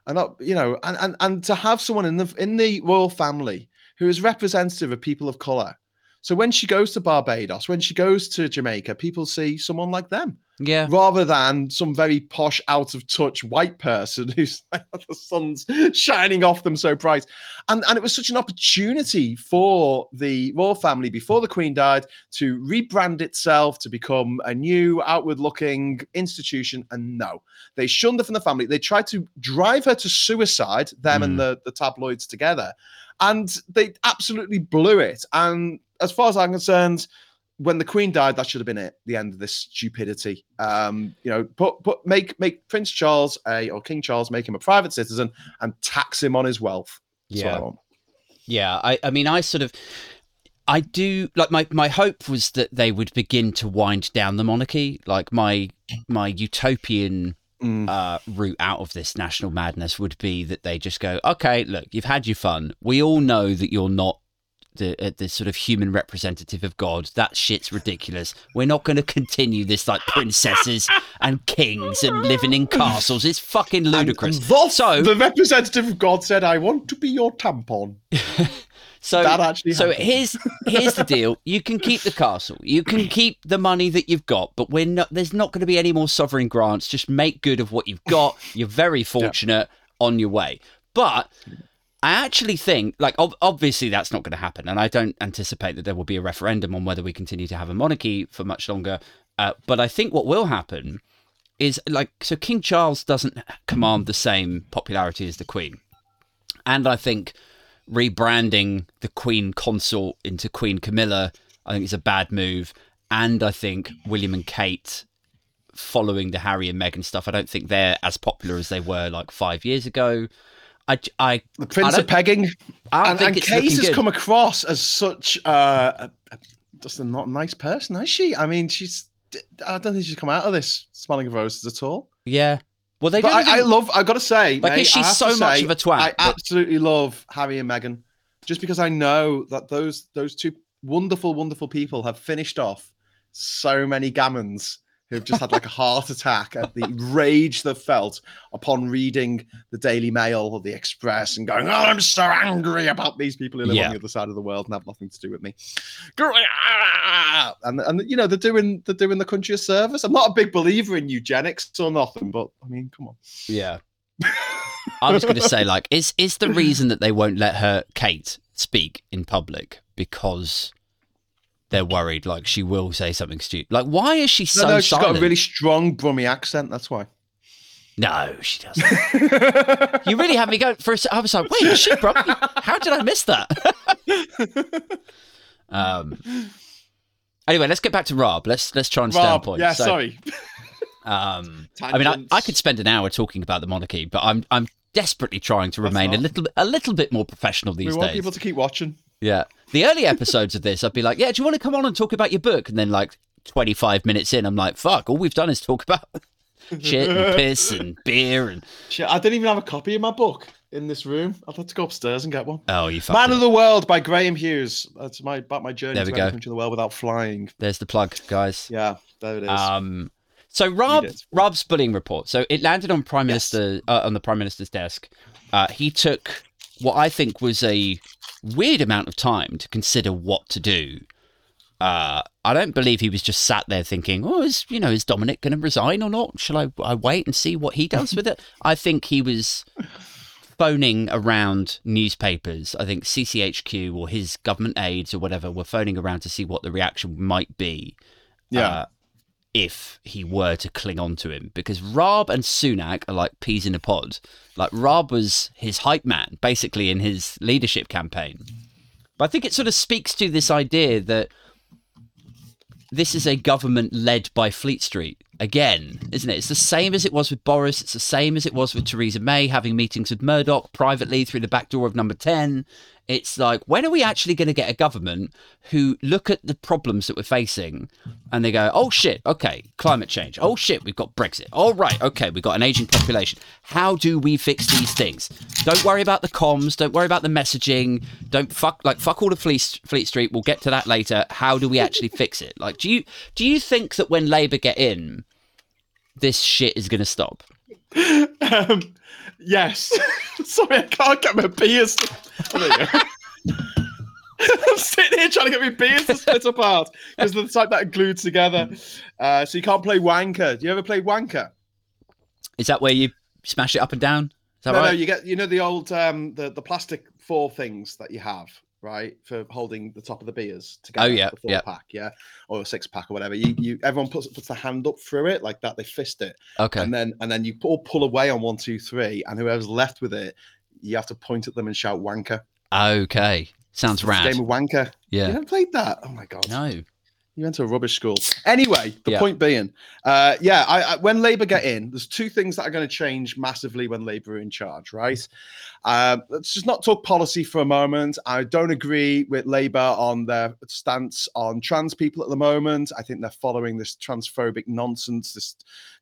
Speaker 5: are not you know, and and and to have someone in the in the royal family who is representative of people of color. So when she goes to Barbados, when she goes to Jamaica, people see someone like them
Speaker 4: Yeah.
Speaker 5: rather than some very posh, out of touch white person who's like, the sun's shining off them so bright. And and it was such an opportunity for the royal family before the Queen died to rebrand itself to become a new, outward looking institution. And no, they shunned her from the family. They tried to drive her to suicide, them
Speaker 4: Mm.
Speaker 5: and the, the tabloids together. And they absolutely blew it. And as far as I'm concerned, when the Queen died, that should have been it. The end of this stupidity. Um, you know, put put make make Prince Charles a or King Charles make him a private citizen and tax him on his wealth. That's what I
Speaker 4: Yeah.
Speaker 5: want.
Speaker 4: Yeah, I, I mean, I sort of, I do like my my hope was that they would begin to wind down the monarchy. Like my my utopian
Speaker 5: Mm.
Speaker 4: uh, route out of this national madness would be that they just go, okay, look, you've had your fun. We all know that you're not. The, uh, the sort of human representative of God. That shit's ridiculous. We're not going to continue this like princesses and kings and living in castles. It's fucking ludicrous.
Speaker 5: Thus,
Speaker 4: so,
Speaker 5: the representative of God said, "I want to be your tampon."
Speaker 4: so
Speaker 5: that actually
Speaker 4: So
Speaker 5: happened.
Speaker 4: here's here's the deal: you can keep the castle, you can keep the money that you've got, but we're not. There's not going to be any more sovereign grants. Just make good of what you've got. You're very fortunate on your way, but. I actually think, like, ob- obviously that's not going to happen, and I don't anticipate that there will be a referendum on whether we continue to have a monarchy for much longer. Uh, but I think what will happen is, like, so King Charles doesn't command the same popularity as the Queen, and I think rebranding the Queen Consort into Queen Camilla, I think is a bad move. And I think William and Kate following the Harry and Meghan stuff, I don't think they're as popular as they were like five years ago. I, I,
Speaker 5: The Prince
Speaker 4: I
Speaker 5: of Pegging,
Speaker 4: I
Speaker 5: and,
Speaker 4: think
Speaker 5: and Kate has
Speaker 4: good.
Speaker 5: come across as such uh, just a not nice person, has she? I mean, she's. I don't think she's come out of this smelling of roses at all.
Speaker 4: yeah. Well, they
Speaker 5: But. I, I love. I got to say,
Speaker 4: Like,
Speaker 5: mate,
Speaker 4: she's so much
Speaker 5: say,
Speaker 4: of a twat,
Speaker 5: I
Speaker 4: but-
Speaker 5: absolutely love Harry and Meghan, just because I know that those those two wonderful, wonderful people have finished off so many gammons who've just had like a heart attack at the rage they felt upon reading the Daily Mail or the Express and going, "Oh, I'm so angry about these people who live
Speaker 4: Yeah.
Speaker 5: on the other side of the world and have nothing to do with me." Ah! And and you know they're doing they're doing the country a service. I'm not a big believer in eugenics or nothing, but I mean, come on.
Speaker 4: Yeah. I was going to say, like, is is the reason that they won't let her, Kate, speak in public because they're worried, like, she will say something stupid? Like, why is she so
Speaker 5: no, no, she's
Speaker 4: silent?
Speaker 5: got a really strong Brummy accent. That's why.
Speaker 4: No, she doesn't. you really had me go for a I was like, wait, is she from? How did I miss that? um. Anyway, let's get back to Raab. Let's let's try and
Speaker 5: Raab,
Speaker 4: point.
Speaker 5: yeah,
Speaker 4: So,
Speaker 5: sorry.
Speaker 4: Um, I mean, I, I could spend an hour talking about the monarchy, but I'm I'm desperately trying to remain a little a little bit more professional these
Speaker 5: we want
Speaker 4: days.
Speaker 5: people to keep watching.
Speaker 4: Yeah. The early episodes of this, I'd be like, yeah, do you want to come on and talk about your book? And then, like, 25 minutes in, I'm like, fuck, all we've done is talk about shit and piss and beer and.
Speaker 5: Shit, I didn't even have a copy of my book in this room. I'd have to go upstairs and get one.
Speaker 4: Oh, you
Speaker 5: Man
Speaker 4: it.
Speaker 5: of the World by Graham Hughes. That's my about my journey
Speaker 4: There
Speaker 5: to
Speaker 4: we
Speaker 5: every
Speaker 4: go.
Speaker 5: the world without flying.
Speaker 4: There's the plug, guys.
Speaker 5: Yeah, there it is.
Speaker 4: Um, so
Speaker 5: Raab.
Speaker 4: Raab's bullying report. So it landed on Prime Minister uh, on the Prime Minister's desk. Uh, he took what I think was a weird amount of time to consider what to do. Uh, I don't believe he was just sat there thinking, "Oh, is you know, is Dominic going to resign or not? Shall I, I wait and see what he does with it?" I think he was phoning around newspapers. I think CCHQ or his government aides or whatever were phoning around to see what the reaction might be
Speaker 5: yeah.
Speaker 4: uh, if he were to cling on to him because Raab and Sunak are like peas in a pod. Like Raab was his hype man basically in his leadership campaign. But I think it sort of speaks to this idea that this is a government led by Fleet Street again, isn't it? It's the same as it was with Boris. It's the same as it was with Theresa May having meetings with Murdoch privately through the back door of number 10. It's like, when are we actually going to get a government who look at the problems that we're facing and they go, oh shit, okay, climate change. Oh shit, we've got Brexit. All right, okay, we've got an aging population. How do we fix these things? Don't worry about the comms. Don't worry about the messaging. Don't fuck like fuck all of Fleet, Fleet Street. We'll get to that later. How do we actually fix it? Like, do you do you think that when Labour get in, this shit is going to stop?
Speaker 5: Um, yes. Sorry, I can't get my beers. To... There you go. I'm sitting here trying to get my beers to split apart because they're the type that are glued together. Uh, so you can't play Wanker. Do you ever play Wanker?
Speaker 4: Is that where you smash it up and down? Is that
Speaker 5: no,
Speaker 4: right?
Speaker 5: no. You get you know the old um, the the plastic four things that you have right for holding the top of the beers together.
Speaker 4: Oh, yeah,
Speaker 5: the four
Speaker 4: yeah.
Speaker 5: pack, yeah, or a six pack or whatever. You you everyone puts puts the hand up through it like that. They fist it,
Speaker 4: okay.
Speaker 5: and then and then you all pull away on one, two, three, and whoever's left with it, you have to point at them and shout "wanker."
Speaker 4: Okay. Sounds rad.
Speaker 5: game of wanker.
Speaker 4: Yeah.
Speaker 5: You never played that? Oh my god!
Speaker 4: No.
Speaker 5: You went to a rubbish school. Anyway, the
Speaker 4: Yeah.
Speaker 5: point being, uh, yeah, I, I, when Labour get in, there's two things that are going to change massively when Labour are in charge, right? Um, let's just not talk policy for a moment. I don't agree with Labour on their stance on trans people at the moment. I think they're following this transphobic nonsense, this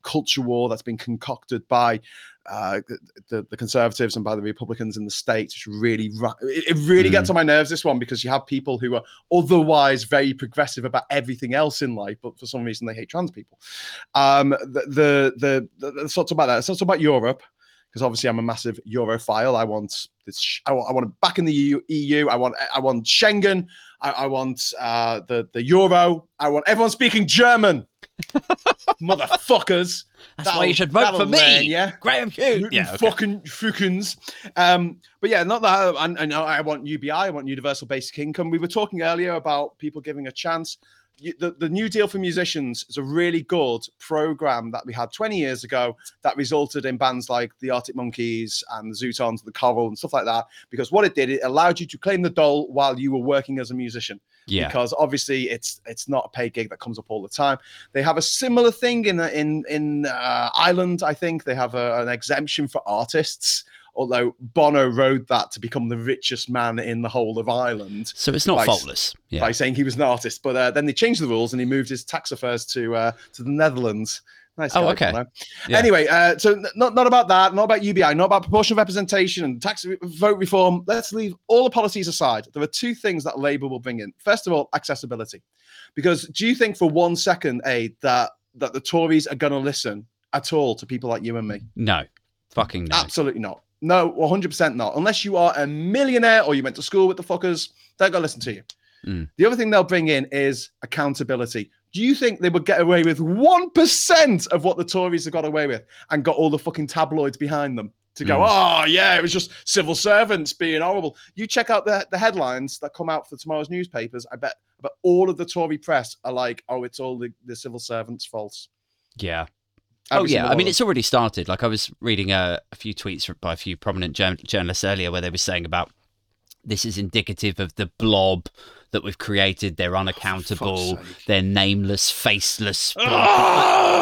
Speaker 5: culture war that's been concocted by uh, the, the Conservatives and by the Republicans in the states, which really, it, really gets on my nerves. This one because you have people who are otherwise very progressive about everything else in life, but for some reason they hate trans people. Um, the the the, the let's not talk about that. Let's not talk about Europe because obviously I'm a massive Europhile. I want this. I want, I want it back in the EU. EU. I want I want Schengen. I, I want uh, the the euro. I want everyone speaking German. Motherfuckers.
Speaker 4: That's why you should vote for me.
Speaker 5: learn ya.
Speaker 4: Graham Hughes. Yeah. Okay.
Speaker 5: fucking fuckins. Um, but yeah, not that. And, and I want UBI. I want universal basic income. We were talking earlier about people giving a chance. The, the New Deal for Musicians is a really good program that we had 20 years ago that resulted in bands like the Arctic Monkeys and the Zutons, the Coral, and stuff like that. Because what it did, it allowed you to claim the dole while you were working as a musician
Speaker 4: Yeah.
Speaker 5: because obviously it's it's not a paid gig that comes up all the time. They have a similar thing in in in uh, Ireland. I think they have a, an exemption for artists. Although Bono rode that to become the richest man in the whole of Ireland
Speaker 4: So it's not
Speaker 5: By
Speaker 4: faultless. Yeah.
Speaker 5: by saying he was an artist, but uh, then they changed the rules and he moved his tax affairs to uh, to the Netherlands. Nice.
Speaker 4: Oh,
Speaker 5: guy,
Speaker 4: okay. Yeah.
Speaker 5: Anyway, uh, so not not about that, not about UBI, not about proportional representation and tax re- vote reform. Let's leave all the policies aside. There are two things that Labour will bring in. First of all, accessibility, because do you think for one second, Aid, that that the Tories are going to listen at all to people like you and me?
Speaker 4: No. Fucking no.
Speaker 5: Absolutely not. No, 100% not. Unless you are a millionaire or you went to school with the fuckers, they're going to listen to you.
Speaker 4: Mm.
Speaker 5: The other thing they'll bring in is accountability. Do you think they would get away with 1% of what the Tories have got away with and got all the fucking tabloids behind them to go,
Speaker 4: Mm.
Speaker 5: oh, yeah, it was just civil servants being horrible? You check out the, the headlines that come out for tomorrow's newspapers. I bet, but all of the Tory press are like, oh, it's all the, the civil servants' faults.
Speaker 4: Yeah. Oh yeah, I mean it's already started. Like I was reading a, a few tweets by a few prominent jour- journalists earlier where they were saying about this is indicative of the blob that we've created. They're unaccountable. They're nameless, faceless.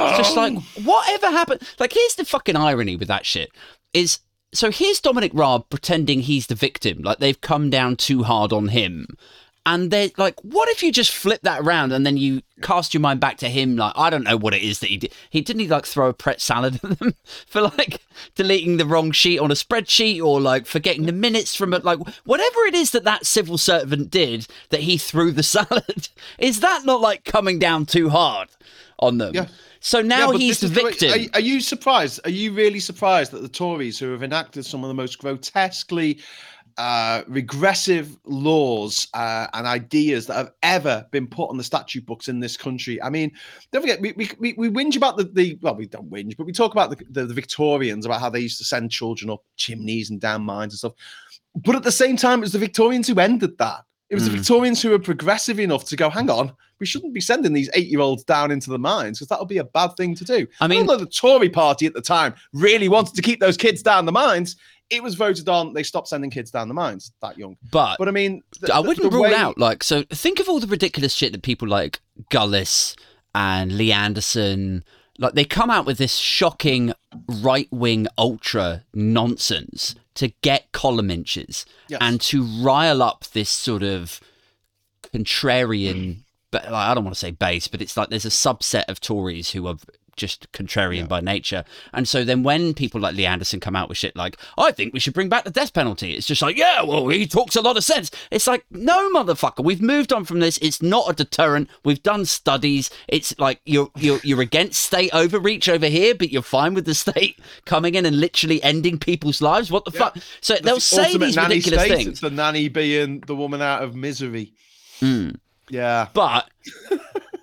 Speaker 4: It's just like whatever happened. Like here's the fucking irony with that shit is so here's Dominic Raab pretending he's the victim, like they've come down too hard on him. And they're like, what if you just flip that around and then you cast your mind back to him? Like, I don't know what it is that he did. He didn't he like throw a Pret salad at them for like deleting the wrong sheet on a spreadsheet or like forgetting the minutes from it. Like, whatever it is that that civil servant did that he threw the salad, is that not like coming down too hard on them?
Speaker 5: Yeah.
Speaker 4: So now
Speaker 5: Yeah,
Speaker 4: he's the victim.
Speaker 5: Are, are you surprised? Are you really surprised that the Tories, who have enacted some of the most grotesquely uh, regressive laws uh, and ideas that have ever been put on the statute books in this country. I mean, don't forget, we, we, we, we whinge about the, the, well, we don't whinge, but we talk about the, the, the Victorians, about how they used to send children up chimneys and down mines and stuff. But at the same time, it was the Victorians who ended that. It was the
Speaker 4: Mm.
Speaker 5: Victorians who were progressive enough to go, hang on, we shouldn't be sending these eight year olds down into the mines because that would be a bad thing to do.
Speaker 4: I mean-
Speaker 5: although the Tory party at the time really wanted to keep those kids down the mines, it was voted on. They stopped sending kids down the mines that young.
Speaker 4: but
Speaker 5: But I mean, the-
Speaker 4: I wouldn't rule
Speaker 5: way-
Speaker 4: out like so. Think of all the ridiculous shit that people like Gullis and Lee Anderson like. They come out with this shocking right wing ultra nonsense to get column inches
Speaker 5: Yes.
Speaker 4: and to rile up this sort of contrarian. But like, I don't want to say base, but it's like there's a subset of Tories who are just contrarian by nature. And so then when people like Lee Anderson come out with shit like, I think we should bring back the death penalty, it's just like, yeah, well, he talks a lot of sense. It's like, no, motherfucker, we've moved on from this. It's not a deterrent. We've done studies. It's like you're you're you're against state overreach over here, but you're fine with the state coming in and literally ending people's lives. What the fuck? So
Speaker 5: That's
Speaker 4: they'll
Speaker 5: the
Speaker 4: say these ridiculous things.
Speaker 5: It's the nanny being the woman out of misery.
Speaker 4: Mm.
Speaker 5: Yeah.
Speaker 4: But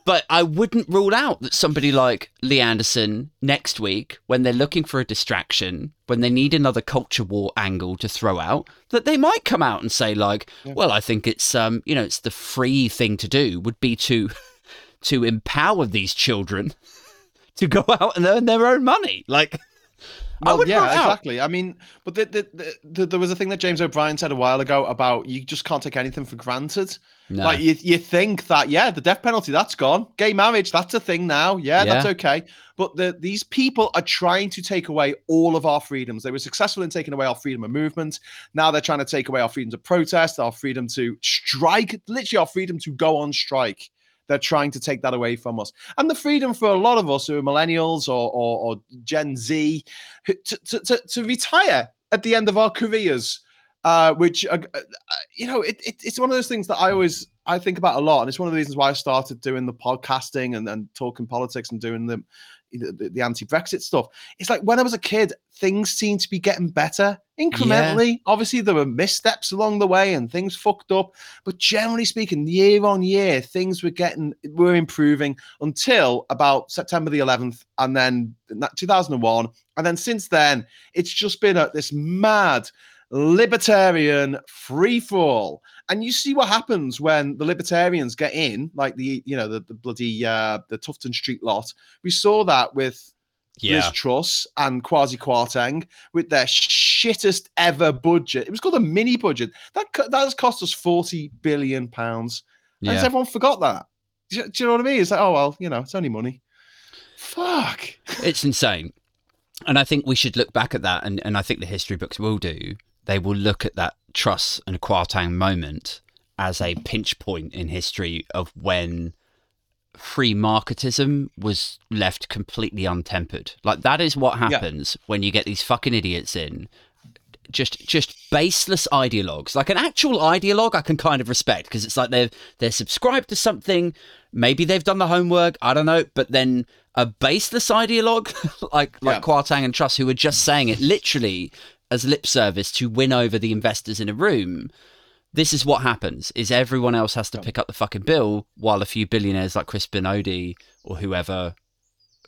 Speaker 4: but I wouldn't rule out that somebody like Lee Anderson next week, when they're looking for a distraction, when they need another culture war angle to throw out, that they might come out and say like, "Well, I think it's um, you know, it's the free thing to do would be to to empower these children to go out and earn their own money." Like, I
Speaker 5: Well,
Speaker 4: would
Speaker 5: yeah, exactly. I mean, but the, the, the, the, there was a thing that James O'Brien said a while ago about you just can't take anything for granted.
Speaker 4: No.
Speaker 5: Like you, you think that yeah, the death penalty that's gone, gay marriage that's a thing now. Yeah, that's okay. But the, these people are trying to take away all of our freedoms. They were successful in taking away our freedom of movement. Now they're trying to take away our freedom to protest, our freedom to strike, literally our freedom to go on strike. They're trying to take that away from us, and the freedom for a lot of us who are millennials or or, or Gen Z to, to, to, to retire at the end of our careers uh, which uh, uh, you know it, it, it's one of those things that i always i think about a lot and it's one of the reasons why i started doing the podcasting and, and talking politics and doing the the, the anti-brexit stuff. It's like when i was a kid things seemed to be getting better incrementally. Obviously there were missteps along the way and things fucked up but generally speaking year on year things were getting were improving until about september the 11th and then 2001 and then since then it's just been a, this mad libertarian free for all. And you see what happens when the libertarians get in, like the you know the, the bloody uh, the Tufton Street lot. We saw that with Liz Truss and Kwasi Kwarteng with their shittest ever budget. It was called a mini budget. That that has cost us forty billion pounds. And
Speaker 4: Yeah.
Speaker 5: everyone forgot that? Do you, do you know what I mean? It's like, oh well, you know, it's only money. Fuck.
Speaker 4: It's insane. And I think we should look back at that, and, and I think the history books will do. They will look at that Truss and Kwarteng moment as a pinch point in history of when free marketism was left completely untempered. Like that is what happens when you get these fucking idiots in. Just just baseless ideologues. Like an actual ideologue I can kind of respect because it's like they're they're subscribed to something, maybe they've done the homework, I don't know, but then a baseless ideologue like like
Speaker 5: Yeah.
Speaker 4: Kwarteng and Truss who were just saying it literally as lip service to win over the investors in a room this is what happens is everyone else has to pick up the fucking bill while a few billionaires like Crispin Odey or whoever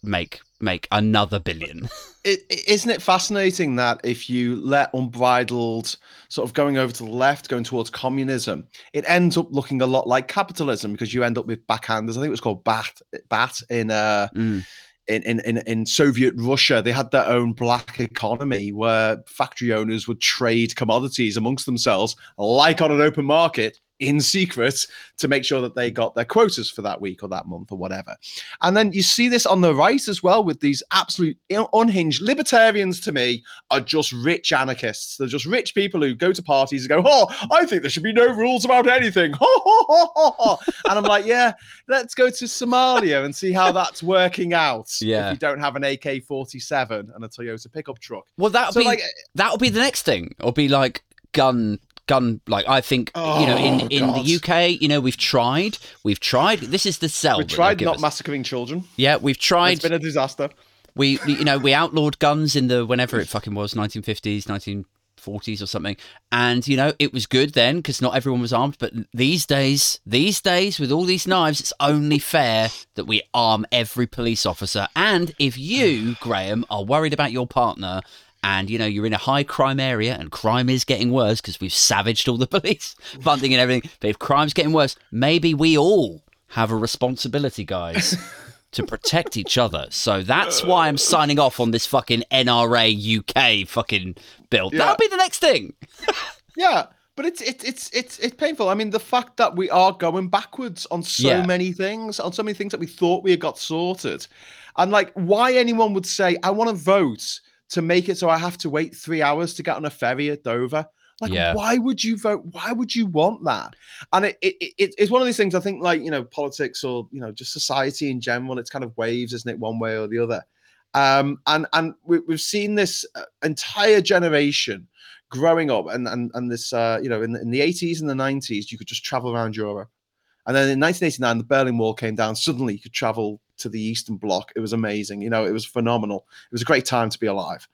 Speaker 4: make make another billion.
Speaker 5: isn't it fascinating that if you let unbridled sort of going over to the left, going towards communism, it ends up looking a lot like capitalism because you end up with backhanders. I think it was called BAT, BAT in uh
Speaker 4: Mm.
Speaker 5: In, in, in, Soviet Russia, they had their own black economy where factory owners would trade commodities amongst themselves, like on an open market, in secret to make sure that they got their quotas for that week or that month or whatever. And then you see this on the right as well with these absolute unhinged libertarians. To me, are just rich anarchists. They're just rich people who go to parties and go, "Oh, I think there should be no rules about anything." Ho, ho, ho. And I'm like, "Yeah, let's go to Somalia and see how that's working out."
Speaker 4: Yeah.
Speaker 5: if you don't have an AK-47 and a Toyota pickup truck.
Speaker 4: Well, that'll
Speaker 5: So
Speaker 4: be
Speaker 5: like,
Speaker 4: that'll be the next thing. It'll be like gun gun like I think you know in
Speaker 5: Oh,
Speaker 4: in
Speaker 5: God.
Speaker 4: the UK, you know, we've tried. We've tried. This is the cell
Speaker 5: we
Speaker 4: that they'll
Speaker 5: tried not
Speaker 4: us.
Speaker 5: massacring children.
Speaker 4: Yeah, we've tried.
Speaker 5: It's been a disaster.
Speaker 4: we, we you know we outlawed guns in the whenever it fucking was 1950s 1940s or something and you know it was good then because not everyone was armed but these days these days with all these knives it's only fair that we arm every police officer and if you graham are worried about your partner and you know you're in a high crime area and crime is getting worse because we've savaged all the police funding and everything but if crime's getting worse maybe we all have a responsibility guys to protect each other. So that's why I'm signing off on this fucking NRA UK fucking bill.
Speaker 5: Yeah.
Speaker 4: That'll be the next thing.
Speaker 5: Yeah, but it's it's it's it's it's painful. I mean, the fact that we are going backwards on so
Speaker 4: Yeah.
Speaker 5: many things, on so many things that we thought we had got sorted, and like why anyone would say, "I want to vote to make it so I have to wait three hours to get on a ferry at Dover." Like,
Speaker 4: Yeah.
Speaker 5: why would you vote? Why would you want that? And it, it, it it's one of these things. I think, like you know, politics or you know, just society in general. It's kind of waves, isn't it, one way or the other? Um, and and we, we've seen this uh, entire generation growing up and and, and this uh, you know in, in the 80s and the 90s you could just travel around europe and then in 1989 the berlin wall came down suddenly you could travel to the eastern bloc. It was amazing you know it was phenomenal. It was a great time to be alive.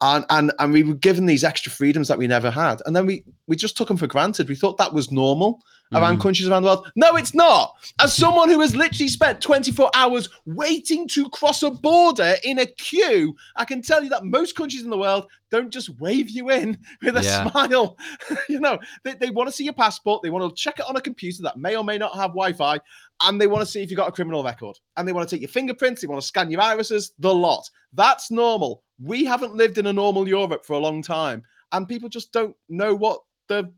Speaker 5: And and and we were given these extra freedoms that we never had. And then we we just took them for granted. We thought that was normal around
Speaker 4: Mm.
Speaker 5: countries around the world. No it's not. As someone who has literally spent 24 hours waiting to cross a border in a queue i can tell you that most countries in the world don't just wave you in with a
Speaker 4: Yeah.
Speaker 5: smile. You know they, they want to see your passport. They want to check it on a computer that may or may not have wi-fi and they want to see if you've got a criminal record and they want to take your fingerprints they want to scan your irises the lot. That's normal. We haven't lived in a normal europe for a long time and people just don't know what the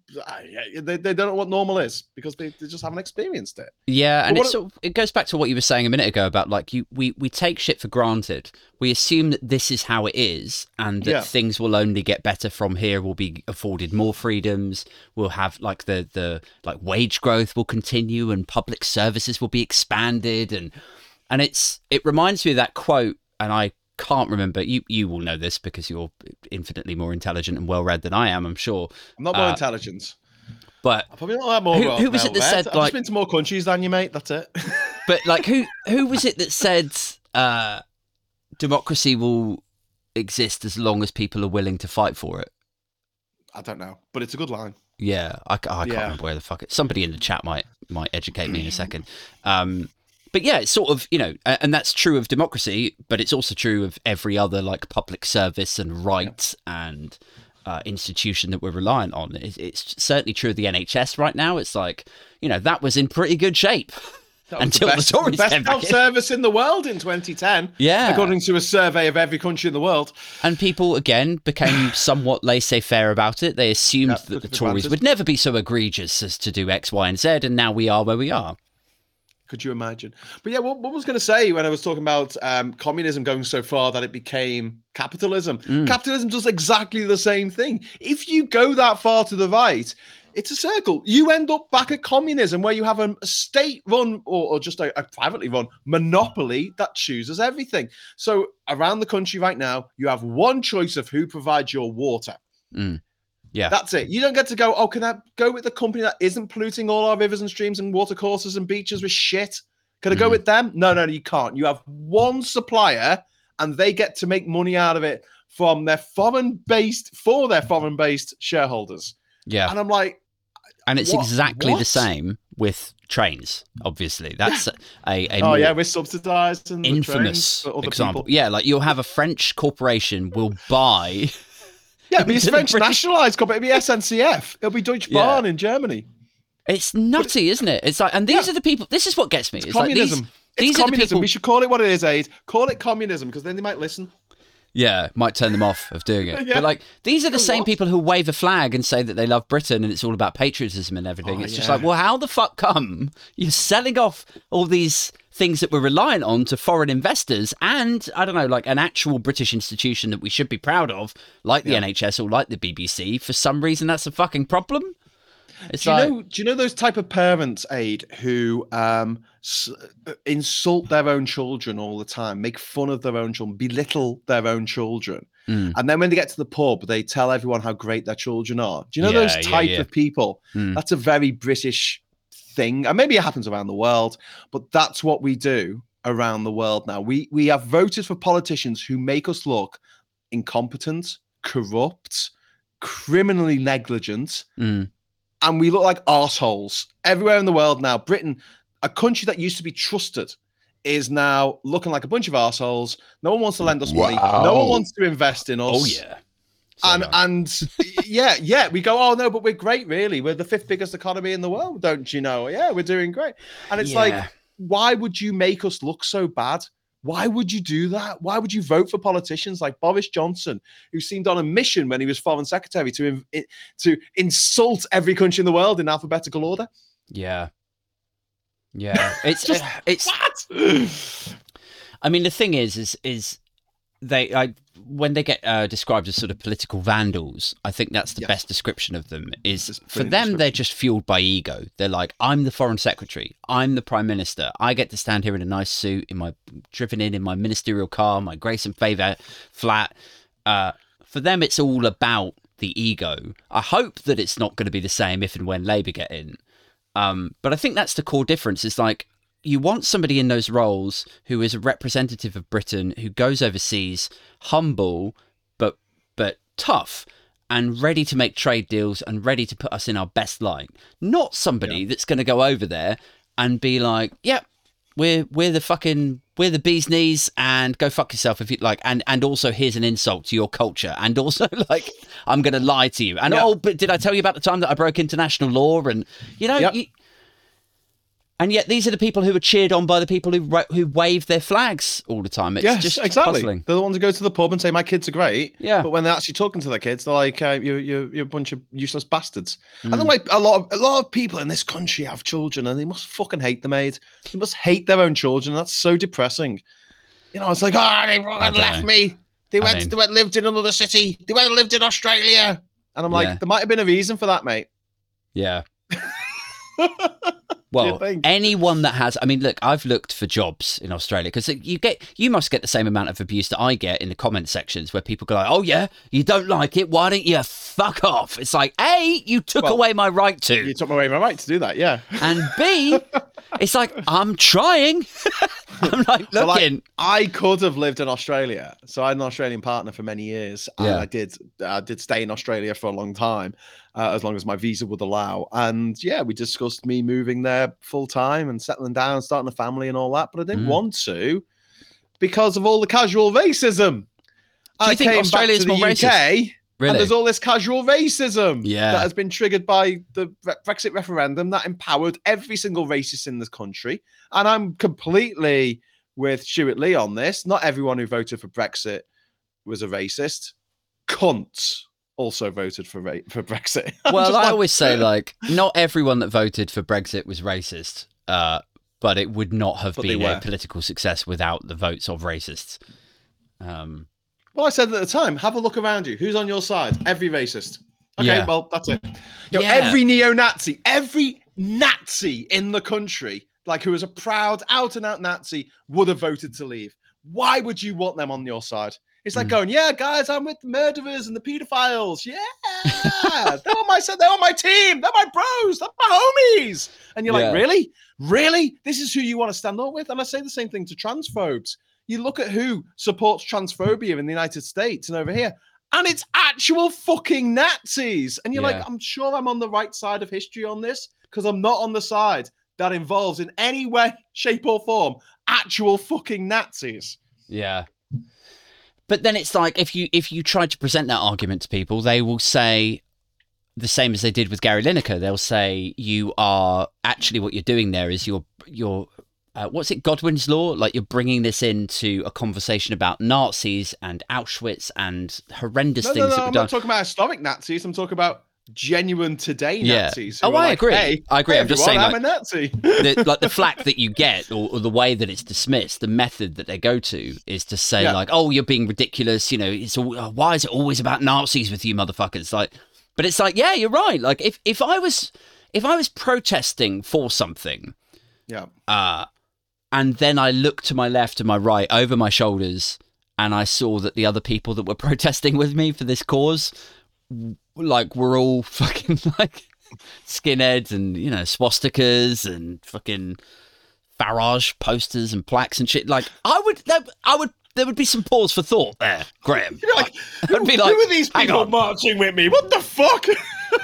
Speaker 5: they, they don't know what normal is because they, they just haven't experienced it
Speaker 4: Yeah, and
Speaker 5: But
Speaker 4: it sort of, it goes back to what you were saying a minute ago about like you we we take shit for granted. We assume that this is how it is and that
Speaker 5: Yeah.
Speaker 4: things will only get better from here. We'll be afforded more freedoms. We'll have like the the like wage growth will continue and public services will be expanded and and it's it reminds me of that quote and I can't remember. You you will know this because you're infinitely more intelligent and well read than I am I'm sure.
Speaker 5: I'm not more
Speaker 4: Uh,
Speaker 5: intelligent.
Speaker 4: but
Speaker 5: i'm probably not that more
Speaker 4: Who- who was it that
Speaker 5: well-read.
Speaker 4: said,
Speaker 5: i've
Speaker 4: like-
Speaker 5: been to more countries than you mate. That's it.
Speaker 4: But like who who was it that said uh democracy will exist as long as people are willing to fight for it?
Speaker 5: I don't know but it's a good line.
Speaker 4: Yeah i, I can't
Speaker 5: Yeah.
Speaker 4: remember where the fuck it somebody in the chat might might educate me in a second. Um but yeah it's sort of you know and that's true of democracy but it's also true of every other like public service and right and uh, institution that we're reliant on it's, it's certainly true of the nhs right now it's like you know that was in pretty good shape Until the
Speaker 5: best,
Speaker 4: Tories
Speaker 5: best
Speaker 4: came back
Speaker 5: health
Speaker 4: in.
Speaker 5: service in the world in 2010
Speaker 4: Yeah.
Speaker 5: according to a survey of every country in the world
Speaker 4: And people again became somewhat laissez-faire about it. They assumed
Speaker 5: Yeah,
Speaker 4: that the Tories
Speaker 5: granted.
Speaker 4: would never be so egregious as to do X, Y, and Z, and now we are where we are.
Speaker 5: Could you imagine? But yeah, what, what was going to say when I was talking about um, communism going so far that it became capitalism?
Speaker 4: Mm.
Speaker 5: Capitalism does exactly the same thing. If you go that far to the right, it's a circle. You end up back at communism where you have a, a state run or, or just a, a privately run monopoly that chooses everything. So around the country right now, you have one choice of who provides your water.
Speaker 4: Mm. Yeah.
Speaker 5: That's it. You don't get to go, oh, can I go with the company that isn't polluting all our rivers and streams and water courses and beaches with shit? Can I go
Speaker 4: Mhm.
Speaker 5: with them? No, no, no, you can't. You have one supplier and they get to make money out of it from their foreign based for their foreign based shareholders.
Speaker 4: Yeah.
Speaker 5: And I'm like,
Speaker 4: And it's
Speaker 5: What-
Speaker 4: exactly the same with trains, obviously. That's a, a
Speaker 5: oh yeah, we're subsidized and the trains
Speaker 4: infamous example.
Speaker 5: people.
Speaker 4: Yeah, like you'll have a French corporation will buy.
Speaker 5: Yeah, but it's French nationalized company. It'll be SNCF. It'll be Deutsche
Speaker 4: Yeah.
Speaker 5: Bahn in Germany.
Speaker 4: It's nutty, isn't it? It's like, and these
Speaker 5: Yeah.
Speaker 4: are the people. This is what gets me.
Speaker 5: It's,
Speaker 4: It's, like these,
Speaker 5: communism.
Speaker 4: these
Speaker 5: it's
Speaker 4: are the
Speaker 5: communism.
Speaker 4: people.
Speaker 5: We should call it what it is, Aid. Call it communism because then they might listen.
Speaker 4: Yeah, might turn them off of doing it.
Speaker 5: Yeah.
Speaker 4: But like these are the same
Speaker 5: what?
Speaker 4: people who wave a flag and say that they love Britain and it's all about patriotism and everything.
Speaker 5: Oh,
Speaker 4: it's just like, well, how the fuck come you're selling off all these things that we're reliant on to foreign investors and I don't know, like an actual British institution that we should be proud of, like the
Speaker 5: Yeah.
Speaker 4: NHS or like the BBC. For some reason, that's a fucking problem. It's
Speaker 5: Do you
Speaker 4: like,
Speaker 5: know? Do you know those type of parents, Aid, who um, s- insult their own children all the time, make fun of their own children, belittle their own children,
Speaker 4: Mm.
Speaker 5: and then when they get to the pub, they tell everyone how great their children are. Do you know
Speaker 4: Yeah,
Speaker 5: those
Speaker 4: yeah,
Speaker 5: type
Speaker 4: yeah.
Speaker 5: of people?
Speaker 4: Mm.
Speaker 5: That's a very British thing, and maybe it happens around the world, but that's what we do around the world now. We we have voted for politicians who make us look incompetent, corrupt, criminally negligent
Speaker 4: Mm.
Speaker 5: and we look like assholes everywhere in the world now. Britain, a country that used to be trusted, is now looking like a bunch of assholes. No one wants to lend us money. No one wants to invest in us.
Speaker 4: oh yeah. So
Speaker 5: And and yeah, yeah, we go, oh no, but we're great, really. We're the fifth biggest economy in the world, don't you know? Yeah, we're doing great. And it's like, why would you make us look so bad? Why would you do that? Why would you vote for politicians like Boris Johnson, who seemed on a mission when he was foreign secretary to to insult every country in the world in alphabetical order?
Speaker 4: yeah. Yeah. It's
Speaker 5: Just- uh,
Speaker 4: it's
Speaker 5: What?
Speaker 4: I mean, the thing is, is is they I when they get uh, described as sort of political vandals, I think that's the best description of them. Is for them, they're just fueled by ego. They're like, I'm the foreign secretary, I'm the prime minister. I get to stand here in a nice suit, in my driven in in my ministerial car, my grace and favor flat. Uh, for them, it's all about the ego. I hope that it's not going to be the same if and when Labour get in. Um, but I think that's the core difference. Is like you want somebody in those roles who is a representative of Britain, who goes overseas, humble but but tough, and ready to make trade deals and ready to put us in our best light. Not somebody that's going to go over there and be like, "Yep, we're we're the fucking we're the bee's knees and go fuck yourself if you like." And and also here's an insult to your culture, and also like I'm going to lie to you. And
Speaker 5: Yeah.
Speaker 4: oh, but did I tell you about the time that I broke international law? And you know,
Speaker 5: Yep.
Speaker 4: you, and yet these are the people who are cheered on by the people who who wave their flags all the time. It's
Speaker 5: yes,
Speaker 4: just
Speaker 5: exactly.
Speaker 4: puzzling.
Speaker 5: They're the ones who go to the pub and say, "My kids are great."
Speaker 4: Yeah.
Speaker 5: But when they're actually talking to their kids, they're like, uh, "You're you're you're a bunch of useless bastards." And
Speaker 4: Mm.
Speaker 5: then like a lot of a lot of people in this country have children, and they must fucking hate the mate. They must hate their own children. That's so depressing. You know, it's like, oh, they left
Speaker 4: know.
Speaker 5: me. They
Speaker 4: I
Speaker 5: went,
Speaker 4: mean-
Speaker 5: they went, lived in another city. They went lived in Australia. And I'm like,
Speaker 4: Yeah.
Speaker 5: there might have been a reason for that, mate.
Speaker 4: Yeah. Well, anyone that has, I mean, look, I've looked for jobs in Australia because you get, you must get the same amount of abuse that I get in the comment sections where people go like, "Oh yeah, you don't like it? Why don't you fuck off?" It's like, a, you took
Speaker 5: Well,
Speaker 4: away my right to,
Speaker 5: You took away my right to do that, yeah.
Speaker 4: and b, it's like I'm trying. I'm like
Speaker 5: Well, I-
Speaker 4: looking.
Speaker 5: I could have lived in Australia. So I had an Australian partner for many years. And
Speaker 4: Yeah.
Speaker 5: I did I did stay in Australia for a long time, uh, as long as my visa would allow. And yeah, we discussed me moving there full time and settling down, starting a family and all that. But I didn't
Speaker 4: Mm.
Speaker 5: want to because of all the casual racism.
Speaker 4: Do you
Speaker 5: I
Speaker 4: think
Speaker 5: came
Speaker 4: Australia's
Speaker 5: back to the
Speaker 4: more
Speaker 5: UK,
Speaker 4: racist?
Speaker 5: And there's all this casual racism
Speaker 4: Yeah.
Speaker 5: that has been triggered by the Brexit referendum that empowered every single racist in this country. And I'm completely with Stewart Lee on this. Not everyone who voted for Brexit was a racist. Cunts also voted for ra- for Brexit.
Speaker 4: Well, I
Speaker 5: like,
Speaker 4: always say like, not everyone that voted for Brexit was racist. Uh, but it would not have been a political success without the votes of racists. Um,
Speaker 5: well, I said at the time, have a look around you. Who's on your side? Every racist. Okay,
Speaker 4: Yeah.
Speaker 5: well, that's it. You know,
Speaker 4: Yeah.
Speaker 5: Every neo-Nazi, every Nazi in the country, like who was a proud, out-and-out Nazi, would have voted to leave. Why would you want them on your side? It's like
Speaker 4: Mm.
Speaker 5: going, yeah, guys, I'm with the murderers and the pedophiles. Yeah, they're on my. They're on my team. They're my bros. They're my homies. And you're
Speaker 4: Yeah.
Speaker 5: like, really, really, this is who you want to stand up with? And I say the same thing to transphobes. You look at who supports transphobia in the United States and over here, and it's actual fucking Nazis. And you're
Speaker 4: Yeah.
Speaker 5: like, I'm sure I'm on the right side of history on this because I'm not on the side that involves in any way, shape, or form actual fucking Nazis.
Speaker 4: Yeah. But then it's like if you if you try to present that argument to people, they will say the same as they did with Gary Lineker. They'll say you are actually what you're doing there is you're you're uh, what's it, Godwin's law? Like you're bringing this into a conversation about Nazis and Auschwitz and horrendous
Speaker 5: No,
Speaker 4: things
Speaker 5: no, no.
Speaker 4: that were
Speaker 5: I'm
Speaker 4: done.
Speaker 5: not talking about historic Nazis. I'm talking about genuine today
Speaker 4: Yeah.
Speaker 5: Nazis. who
Speaker 4: Oh, I
Speaker 5: like,
Speaker 4: agree.
Speaker 5: Hey,
Speaker 4: I agree.
Speaker 5: hey,
Speaker 4: I'm just saying,
Speaker 5: I'm a Nazi.
Speaker 4: the, like the flack that you get or, or the way that it's dismissed the method that they go to is to say
Speaker 5: Yeah.
Speaker 4: like oh you're being ridiculous you know it's all, oh, why is it always about nazis with you motherfuckers like but it's like yeah you're right like if if i was if i was protesting for something
Speaker 5: yeah.
Speaker 4: uh and then i looked to my left and my right over my shoulders and i saw that the other people that were protesting with me for this cause like were all fucking like skinheads and you know swastikas and fucking Farage posters and plaques and shit. Like I would, there, I would, there would be some pause for thought there, Graham.
Speaker 5: You're like,
Speaker 4: I'd be
Speaker 5: who are these people marching with me? What the fuck?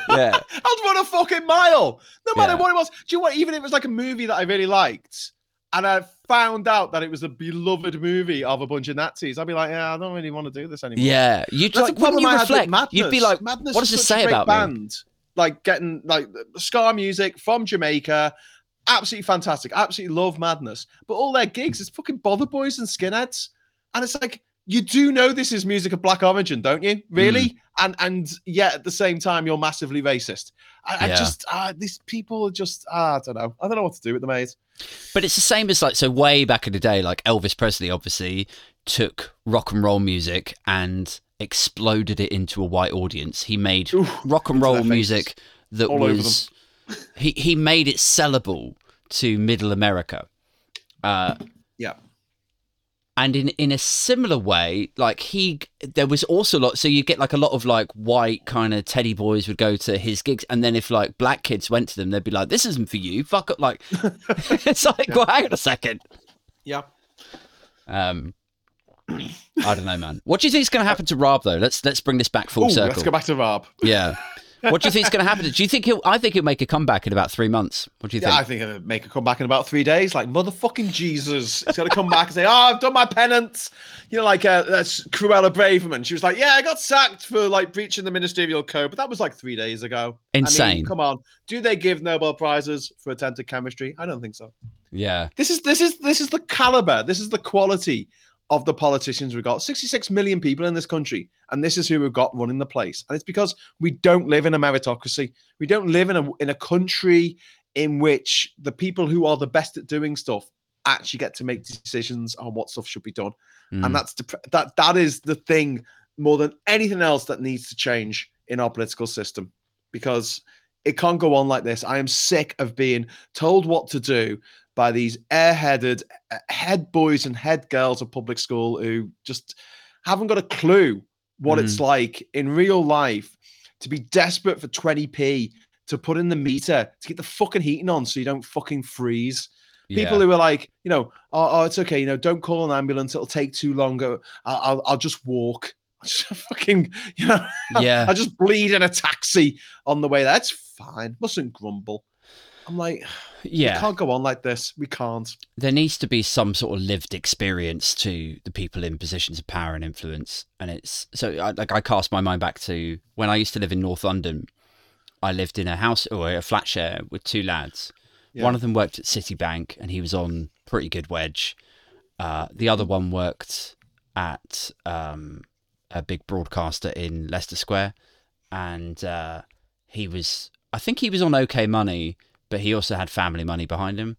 Speaker 4: Yeah,
Speaker 5: I'd run a fucking mile, no matter
Speaker 4: Yeah.
Speaker 5: what it was. Do you know what? Even if it was like a movie that I really liked, and I found out that it was a beloved movie of a bunch of Nazis, I'd be like, yeah, I don't really want to do this anymore.
Speaker 4: yeah. You
Speaker 5: That's
Speaker 4: like
Speaker 5: problem
Speaker 4: you
Speaker 5: I had with
Speaker 4: reflect?
Speaker 5: Madness.
Speaker 4: You'd be like,
Speaker 5: Madness
Speaker 4: what does
Speaker 5: is
Speaker 4: it
Speaker 5: such
Speaker 4: say about me?
Speaker 5: band? Like getting like ska music from Jamaica, absolutely fantastic. Absolutely love Madness, but all their gigs is fucking bother boys and skinheads, and it's like you do know this is music of black origin, don't you? Really?
Speaker 4: Mm.
Speaker 5: And and yet at the same time you're massively racist. I, I just uh, these people are just ah, I don't know. I don't know what to do with them, mate.
Speaker 4: But it's the same as like so way back in the day, like Elvis Presley obviously took rock and roll music and exploded it into a white audience. He made
Speaker 5: Ooh,
Speaker 4: rock and roll music that
Speaker 5: All
Speaker 4: was he he made it sellable to middle America. Uh
Speaker 5: Yeah.
Speaker 4: And in in a similar way like he there was also a lot so you get like a lot of like white kind of teddy boys would go to his gigs and then if like black kids went to them they'd be like this isn't for you fuck up like it's like well hang on a second.
Speaker 5: Yeah.
Speaker 4: um i don't know man. What do you think is going to happen to Raab though? Let's let's bring this back full
Speaker 5: Ooh,
Speaker 4: circle.
Speaker 5: let's go back to Raab.
Speaker 4: yeah what do you think is going to happen do you think he'll i think he'll make a comeback in about three months what do you
Speaker 5: Yeah,
Speaker 4: think
Speaker 5: I think he'll make a comeback in about three days. Like motherfucking Jesus, he's gonna come back and say, "Oh, I've done my penance." You know, like uh, that's Cruella Braverman. She was like, "Yeah, I got sacked for like breaching the ministerial code," but that was like three days ago. I mean,
Speaker 4: Insane.
Speaker 5: come on, do they give Nobel prizes for attempted chemistry? I don't think so.
Speaker 4: yeah
Speaker 5: This is this is this is the caliber. This is the quality of the politicians we've got. 66 million people in this country, and this is who we've got running the place. And it's because we don't live in a meritocracy. We don't live in a in a country in which the people who are the best at doing stuff actually get to make decisions on what stuff should be done.
Speaker 4: Mm.
Speaker 5: And that's dep- that that is the thing more than anything else that needs to change in our political system because it can't go on like this. I am sick of being told what to do by these airheaded uh, head boys and head girls of public school who just haven't got a clue what it's like in real life to be desperate for 20p to put in the meter to get the fucking heating on so you don't fucking freeze. People
Speaker 4: yeah.
Speaker 5: who are like, you know, oh, oh, it's okay, you know, don't call an ambulance, it'll take too long. I'll, I'll, I'll just walk. Just fucking, you know,
Speaker 4: yeah
Speaker 5: I just bleed in a taxi on the way. That's fine. Mustn't grumble. I'm like,
Speaker 4: yeah
Speaker 5: we can't go on like this. We can't.
Speaker 4: there needs to be some sort of lived experience to the people in positions of power and influence and it's so I, like i cast my mind back to when i used to live in north london i lived in a house or a flat share with two lads
Speaker 5: Yeah.
Speaker 4: one of them worked at citibank and he was on pretty good wedge uh, the other one worked at um, a big broadcaster in leicester square and uh, he was i think he was on okay money but he also had family money behind him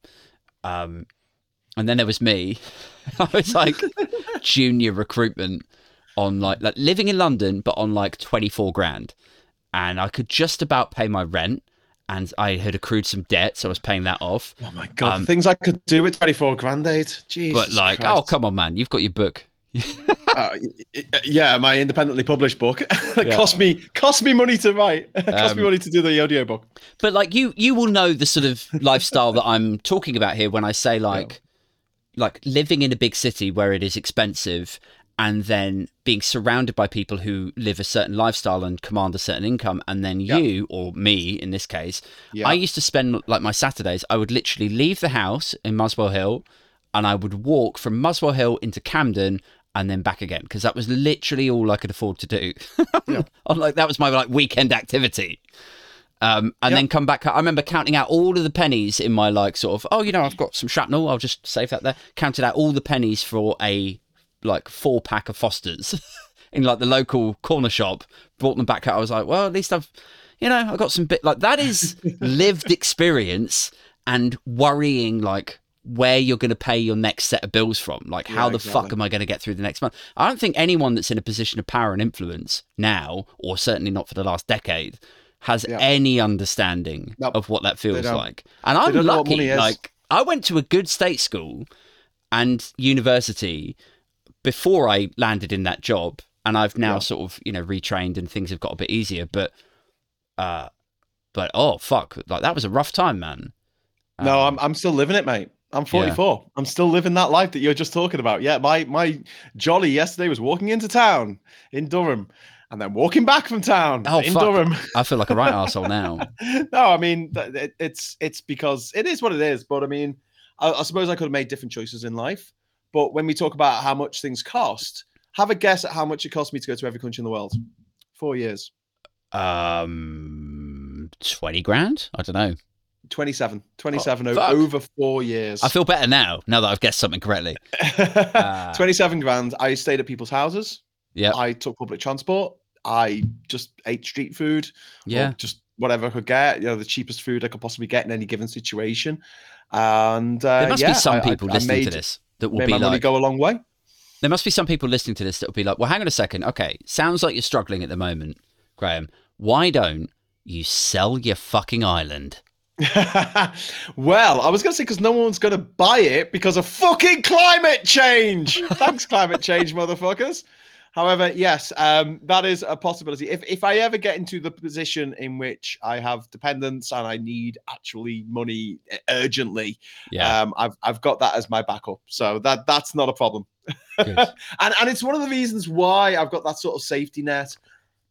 Speaker 4: um, and then there was me. I was like junior recruitment on like like living in London, but on like twenty four grand, and I could just about pay my rent, and I had accrued some debt, so I was paying that off.
Speaker 5: Oh my god,
Speaker 4: Um,
Speaker 5: things I could do with 24 grand aid.
Speaker 4: But like,
Speaker 5: Christ.
Speaker 4: oh come on, man, you've got your book.
Speaker 5: Uh, y- y- yeah, my independently published book. it
Speaker 4: Yeah.
Speaker 5: cost me cost me money to write. It cost me
Speaker 4: Um,
Speaker 5: money to do the audio book.
Speaker 4: But like you, you will know the sort of lifestyle that I'm talking about here when I say like, like living in a big city where it is expensive, and then being surrounded by people who live a certain lifestyle and command a certain income, and then
Speaker 5: Yeah.
Speaker 4: you or me in this case,
Speaker 5: Yeah.
Speaker 4: I used to spend like my Saturdays. I would literally leave the house in Muswell Hill, and I would walk from Muswell Hill into Camden. And then back again because that was literally all I could afford to do.
Speaker 5: Yeah.
Speaker 4: On, like that was my like weekend activity. Um, and
Speaker 5: Yep.
Speaker 4: then come back. I remember counting out all of the pennies in my like sort of. Oh, you know, I've got some shrapnel. I'll just save that there. Counted out all the pennies for a like four pack of Fosters in like the local corner shop. Brought them back out. I was like, well, at least I've, you know, I got some bit like that is lived experience and worrying like where you're going to pay your next set of bills from. Like, how
Speaker 5: Yeah,
Speaker 4: the fuck am I going to get through the next month? I don't think anyone that's in a position of power and influence now, or certainly not for the last decade, has
Speaker 5: Yeah.
Speaker 4: any understanding
Speaker 5: Nope.
Speaker 4: of what that feels like. And I'm
Speaker 5: don't know what
Speaker 4: lucky. Like, I went to a good state school and university before I landed in that job, and I've now
Speaker 5: Yeah.
Speaker 4: sort of you know retrained and things have got a bit easier. But, uh, but oh fuck, like that was a rough time, man.
Speaker 5: No,
Speaker 4: Um,
Speaker 5: I'm I'm still living it, mate. I'm 44. I'm still living that life that you're just talking about. Yeah, my my jolly yesterday was walking into town in Durham, and then walking back from town
Speaker 4: Oh,
Speaker 5: in
Speaker 4: fuck.
Speaker 5: Durham.
Speaker 4: I feel like a right arsehole now.
Speaker 5: no, I mean it, it's it's because it is what it is. But I mean, I, I suppose I could have made different choices in life. But when we talk about how much things cost, have a guess at how much it cost me to go to every country in the world. Four years,
Speaker 4: Um, twenty grand? I don't know.
Speaker 5: 27, 27 o-
Speaker 4: Oh,
Speaker 5: over four years.
Speaker 4: I feel better now. Now that I've guessed something correctly. Uh,
Speaker 5: 27 grand. I stayed at people's houses.
Speaker 4: Yeah,
Speaker 5: I took public transport. I just ate street food.
Speaker 4: yeah.
Speaker 5: just whatever I could get. You know, the cheapest food I could possibly get in any given situation. And uh,
Speaker 4: There must
Speaker 5: yeah,
Speaker 4: be some
Speaker 5: I- I-
Speaker 4: people
Speaker 5: I
Speaker 4: listening
Speaker 5: made,
Speaker 4: to this that will be
Speaker 5: my money
Speaker 4: like,
Speaker 5: go a long way.
Speaker 4: there must be some people listening to this that will be like, well, hang on a second. Okay, sounds like you're struggling at the moment, Graham. Why don't you sell your fucking island?
Speaker 5: well, I was going to say because no one's going to buy it because of fucking climate change. Thanks, climate change, motherfuckers. However, yes, um, that is a possibility. If if I ever get into the position in which I have dependents and I need actually money uh, urgently,
Speaker 4: Yeah,
Speaker 5: um, I've I've got that as my backup. So that that's not a problem. and and it's one of the reasons why I've got that sort of safety net,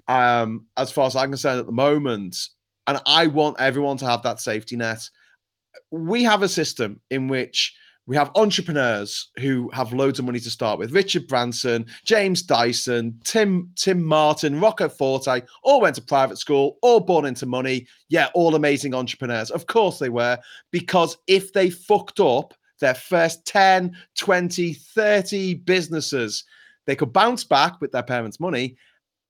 Speaker 5: um, as far as I'm concerned at the moment. And I want everyone to have that safety net. We have a system in which we have entrepreneurs who have loads of money to start with. Richard Branson, James Dyson, Tim Tim Martin, Rocco Forte, all went to private school, all born into money. Yeah, all amazing entrepreneurs. Of course they were, because if they fucked up their first 10, 20, 30 businesses, they could bounce back with their parents' money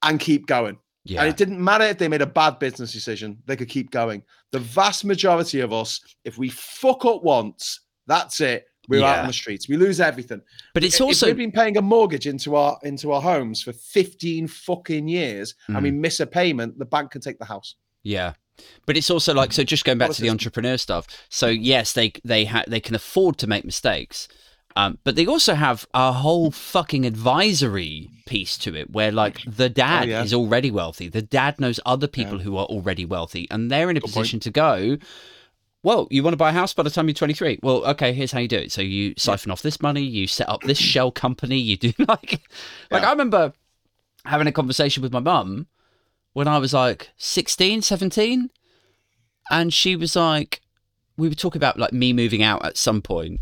Speaker 5: and keep going.
Speaker 4: Yeah.
Speaker 5: And it didn't matter if they made a bad business decision, they could keep going. The vast majority of us, if we fuck up once, that's it. We're out on the streets. We lose everything.
Speaker 4: but it's
Speaker 5: If
Speaker 4: also
Speaker 5: we've been paying a mortgage into our into our homes for 15 fucking years and
Speaker 4: Mm.
Speaker 5: we miss a payment, the bank can take the house.
Speaker 4: Yeah. But it's also like so just going back to the entrepreneur stuff. So yes, they they ha- they can afford to make mistakes. Um, but they also have a whole fucking advisory piece to it where like the dad
Speaker 5: Oh, yeah.
Speaker 4: is already wealthy. The dad knows other people who are already wealthy and they're in a
Speaker 5: Good point.
Speaker 4: position to go, well, you want to buy a house by the time you're 23. Well, okay, here's how you do it. So you siphon off this money, you set up this shell company, you do like like
Speaker 5: Yeah.
Speaker 4: I remember having a conversation with my mum when I was like 16, 17 and she was like we were talking about like me moving out at some point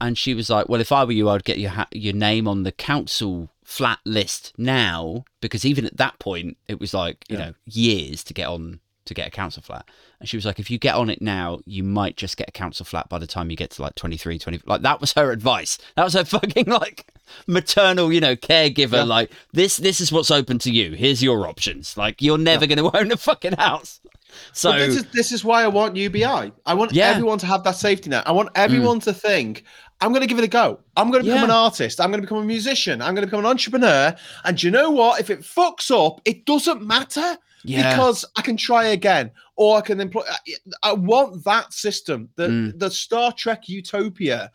Speaker 4: and she was like well if i were you i'd get your ha- your name on the council flat list now because even at that point it was like you
Speaker 5: Yeah.
Speaker 4: know years to get on to get a council flat and she was like if you get on it now you might just get a council flat by the time you get to like 23 20 like that was her advice that was her fucking like maternal you know caregiver
Speaker 5: Yeah.
Speaker 4: like this this is what's open to you here's your options like you're never going to own a fucking house so
Speaker 5: this is this is why I want UBI. I want
Speaker 4: Yeah.
Speaker 5: everyone to have that safety net. I want everyone mm. to think, I'm going to give it a go. I'm going to become
Speaker 4: Yeah.
Speaker 5: an artist. I'm going to become a musician. I'm going to become an entrepreneur. And you know what? If it fucks up, it doesn't matter
Speaker 4: yeah
Speaker 5: because I can try again, or I can employ. I- I want that system, the
Speaker 4: Mm.
Speaker 5: the Star Trek utopia,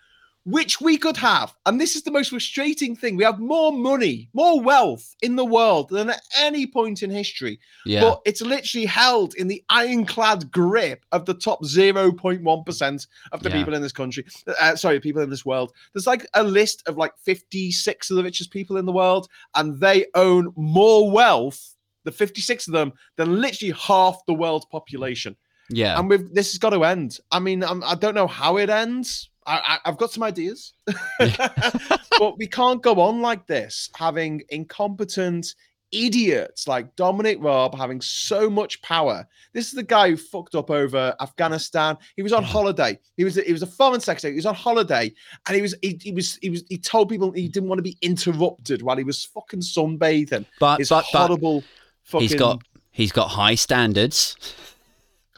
Speaker 5: which we could have. And this is the most frustrating thing: we have more money, more wealth in the world than at any point in history
Speaker 4: yeah
Speaker 5: but it's literally held in the ironclad grip of the top 0.1% of the
Speaker 4: Yeah.
Speaker 5: people in this country. Uh, sorry, people in this world. There's like a list of like 56 of the richest people in the world, and they own more wealth, the 56 of them, than literally half the world's population.
Speaker 4: yeah
Speaker 5: And we've this has got to end. I mean, I'm, I don't know how it ends. I, I, I've got some ideas, but we can't go on like this, having incompetent, idiots like Dominic Raab having so much power. This is the guy who fucked up over Afghanistan. He was on holiday. He was he was a foreign secretary. He was on holiday, and he was he, he was he was he told people he didn't want to be interrupted while he was fucking sunbathing.
Speaker 4: But
Speaker 5: His
Speaker 4: but but
Speaker 5: horrible fucking.
Speaker 4: he's got he's got high standards.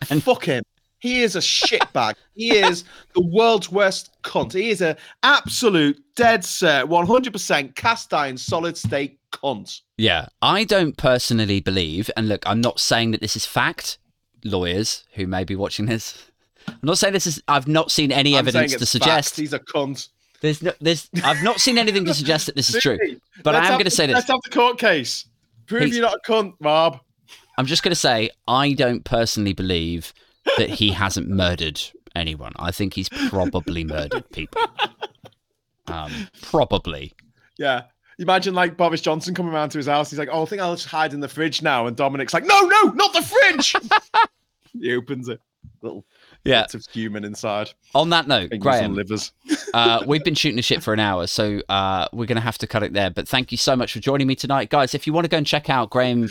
Speaker 5: and fuck him. He is a shitbag. he is the world's worst cunt. He is a absolute dead set, one hundred percent cast iron solid state cunt.
Speaker 4: Yeah, I don't personally believe, and look, I'm not saying that this is fact. Lawyers who may be watching this, I'm not saying this is. I've not seen any
Speaker 5: I'm
Speaker 4: evidence to suggest.
Speaker 5: facts. he's a cunt.
Speaker 4: There's no, there's. I've not seen anything to suggest that this is true. But I am going to say this.
Speaker 5: Let's have the court case. Prove
Speaker 4: He's-
Speaker 5: you're not a cunt, Raab.
Speaker 4: I'm just going to say I don't personally believe that he hasn't murdered anyone. I think he's probably murdered people. Um, probably.
Speaker 5: Yeah. Imagine like Boris Johnson coming around to his house. He's like, "Oh, I think I'll just hide in the fridge now." And Dominic's like, "No, no, not the fridge." he opens it. Little
Speaker 4: Yeah.
Speaker 5: of human inside.
Speaker 4: On that note,
Speaker 5: Fingers
Speaker 4: Graham,
Speaker 5: livers.
Speaker 4: uh, we've been shooting the shit for an hour, so uh, we're going to have to cut it there. But thank you so much for joining me tonight, guys. If you want to go and check out Graham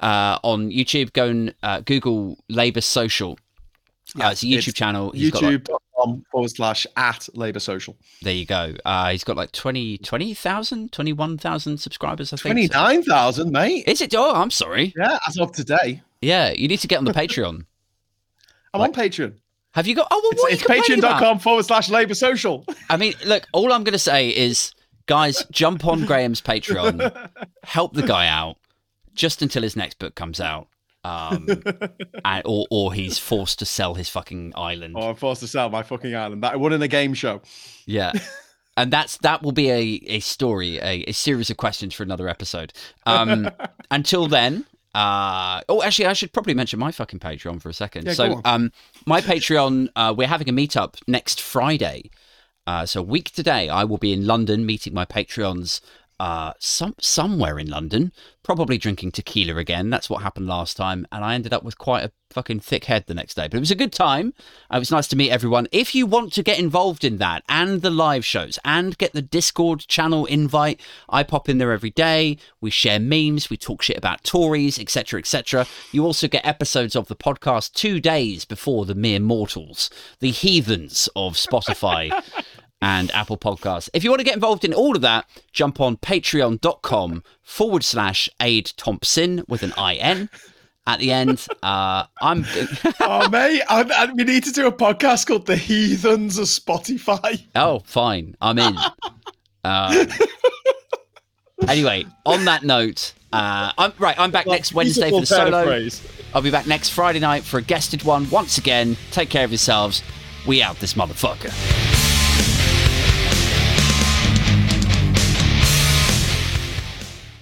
Speaker 4: uh, on YouTube, go and uh, Google Labour Social. Uh, it's a YouTube
Speaker 5: it's
Speaker 4: channel. He's like-
Speaker 5: YouTube.com forward slash at Labour Social.
Speaker 4: there you go. Uh, he's got like 20, 20,000, 21,000 subscribers, I think.
Speaker 5: Twenty nine thousand, mate.
Speaker 4: Is it? Oh, I'm sorry.
Speaker 5: Yeah, as of today.
Speaker 4: Yeah, you need to get on the Patreon.
Speaker 5: I'm on Patreon.
Speaker 4: Have you got? Oh, well,
Speaker 5: It's, it's
Speaker 4: you complaining about?
Speaker 5: patreon.com forward slash Labour Social.
Speaker 4: I mean, look, all I'm going to say is, guys, jump on Graham's Patreon, help the guy out just until his next book comes out. Um, and, or, or he's forced to sell his fucking island.
Speaker 5: Oh, I'm forced to sell my fucking island. That I won in a game show.
Speaker 4: Yeah. And that's that will be a, a story, a, a series of questions for another episode. Um, until then, uh, oh, actually, I should probably mention my fucking Patreon for a second.
Speaker 5: Yeah,
Speaker 4: so, um, my Patreon, uh, we're having a meetup next Friday. Uh, so, week today, I will be in London meeting my Patreons. Uh, some somewhere in London, probably drinking tequila again. That's what happened last time, and I ended up with quite a fucking thick head the next day. But it was a good time. Uh, it was nice to meet everyone. If you want to get involved in that and the live shows and get the Discord channel invite, I pop in there every day. We share memes, we talk shit about Tories, etc., etc. You also get episodes of the podcast two days before the mere mortals, the heathens of Spotify. and Apple Podcasts. If you want to get involved in all of that, jump on patreon.com forward slash Aid Thompson with an IN at the end. Uh, I'm.
Speaker 5: oh, mate, I, I- we need to do a podcast called The Heathens of Spotify.
Speaker 4: Oh, fine. I'm in. Um, anyway, on that note, uh, I'm right. I'm back next Wednesday for the solo. I'll be back next Friday night for a guested one. Once again, take care of yourselves. We out this motherfucker.